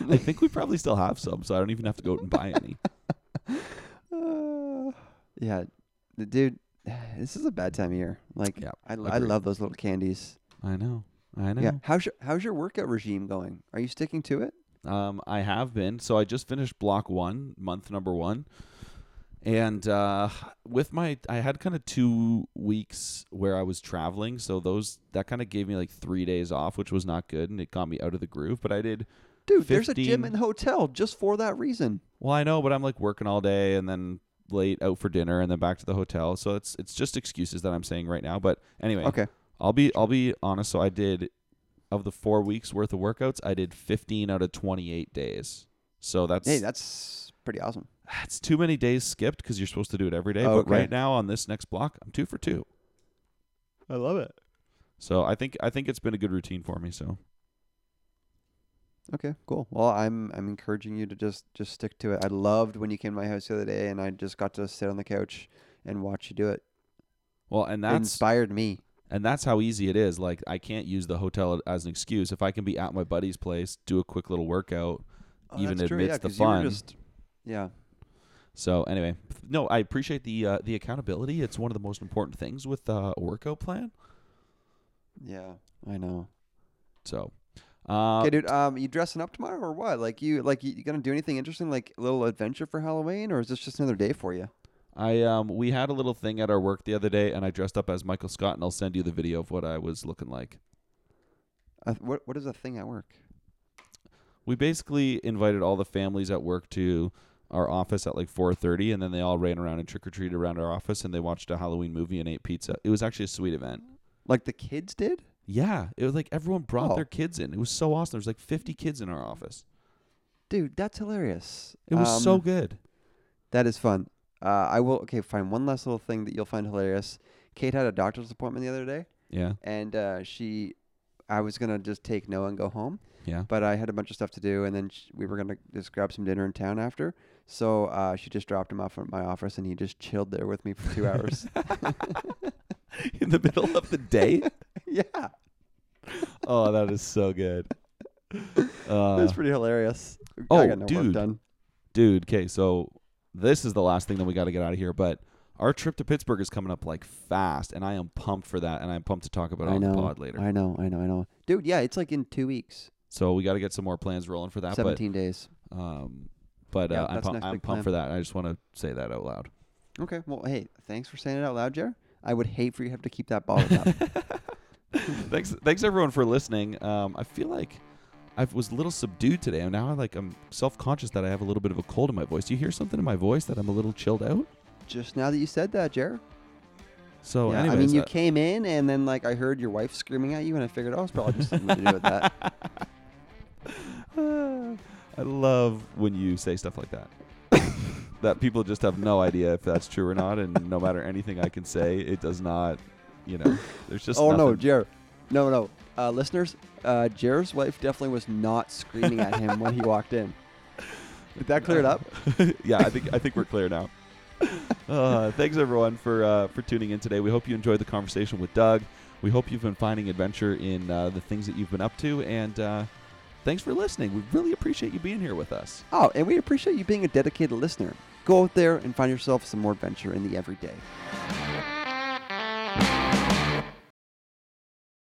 I think we probably still have some, so I don't even have to go out and buy any. *laughs* Uh, *sighs* yeah, the dude, *sighs* this is a bad time of year. Like, Yeah, I, I love those little candies. I know. I know. Yeah, how's your how's your workout regime going? Are you sticking to it? Um, I have been. So I just finished block one, month number one. And uh, with my, I had kind of two weeks where I was traveling. So those, that kind of gave me like three days off, which was not good. And it got me out of the groove. But I did, Dude, there's a gym 15 in the hotel just for that reason. well, I know, but I'm like working all day and then late out for dinner and then back to the hotel. So it's, it's just excuses that I'm saying right now. But anyway, Okay. I'll be, I'll be honest. So I did, of the four weeks worth of workouts, I did 15 out of 28 days. So that's, Hey, that's pretty awesome. it's too many days skipped because you're supposed to do it every day. Oh, but okay. right now on this next block, I'm two for two. I love it. So I think I think it's been a good routine for me. So Okay, cool. Well, I'm I'm encouraging you to just just stick to it. I loved when you came to my house the other day, and I just got to sit on the couch and watch you do it. well, and that inspired me. and that's how easy it is. Like I can't use the hotel as an excuse. If I can be at my buddy's place, do a quick little workout. Even that's true, amidst yeah, the 'cause you were fun. Just, yeah. So anyway, no, I appreciate the uh, the accountability. It's one of the most important things with uh, a workout plan. Yeah, I know. So Uh, Okay, dude. Um, you dressing up tomorrow or what? Like you, like you, you gonna do anything interesting, like a little adventure for Halloween, or is this just another day for you? I um we had a little thing at our work the other day, and I dressed up as Michael Scott, and I'll send you the video of what I was looking like. Uh, what What is a thing at work? We basically invited all the families at work to our office at like 4:30, and then they all ran around and trick or treated around our office, and they watched a Halloween movie and ate pizza. It was actually a sweet event. Like the kids did? Yeah, it was like everyone brought Oh. their kids in. It was so awesome. There was like 50 kids in our office. Dude, that's hilarious. It was so Um, good. That is fun. Uh, I will. Okay, fine. One last little thing that you'll find hilarious. Kate had a doctor's appointment the other day, Yeah, and uh, she, I was gonna just take Noah and go home, yeah. but I had a bunch of stuff to do, and then sh- we were gonna just grab some dinner in town after. So uh, she just dropped him off at my office, and he just chilled there with me for two *laughs* hours. *laughs* *laughs* in the middle of the day. *laughs* yeah, oh, that is so good. *laughs* Uh, that's pretty hilarious. I oh, got no work dude. done. dude. Okay, so this is the last thing that we got to get out of here, but our trip to Pittsburgh is coming up like fast, and I am pumped for that, and I'm pumped to talk about it I on know. the pod later. I know. I know. I know. Dude, yeah, it's like in two weeks, so we got to get some more plans rolling for that. seventeen days. But um, but Yeah, uh, I'm, that's pu- next I'm big pumped plan. for that. I just want to say that out loud. Okay. Well, hey, thanks for saying it out loud, Jer. I would hate for you to have to keep that bottled up. *laughs* thanks, thanks everyone for listening. Um, I feel like I was a little subdued today, and now I like I'm self conscious that I have a little bit of a cold in my voice. Do you hear something in my voice that I'm a little chilled out? Just now that you said that, Jer. So, yeah, anyways, I mean, you uh, came in and then like I heard your wife screaming at you, and I figured, oh, it's probably just something to do with that. *laughs* I love when you say stuff like that. That people just have no idea if that's true or not, and no matter anything I can say, it does not. You know, there's just oh no, nothing. Jer. No, no, uh, listeners. Uh, Jer's wife definitely was not screaming at him when he walked in. Did that clear it up? *laughs* yeah, I think I think we're clear now. *laughs* Uh, thanks everyone for uh, for tuning in today. We hope you enjoyed the conversation with Doug. We hope you've been finding adventure in uh, the things that you've been up to, and uh, thanks for listening. We really appreciate you being here with us. Oh, and we appreciate you being a dedicated listener. Go out there and find yourself some more adventure in the everyday.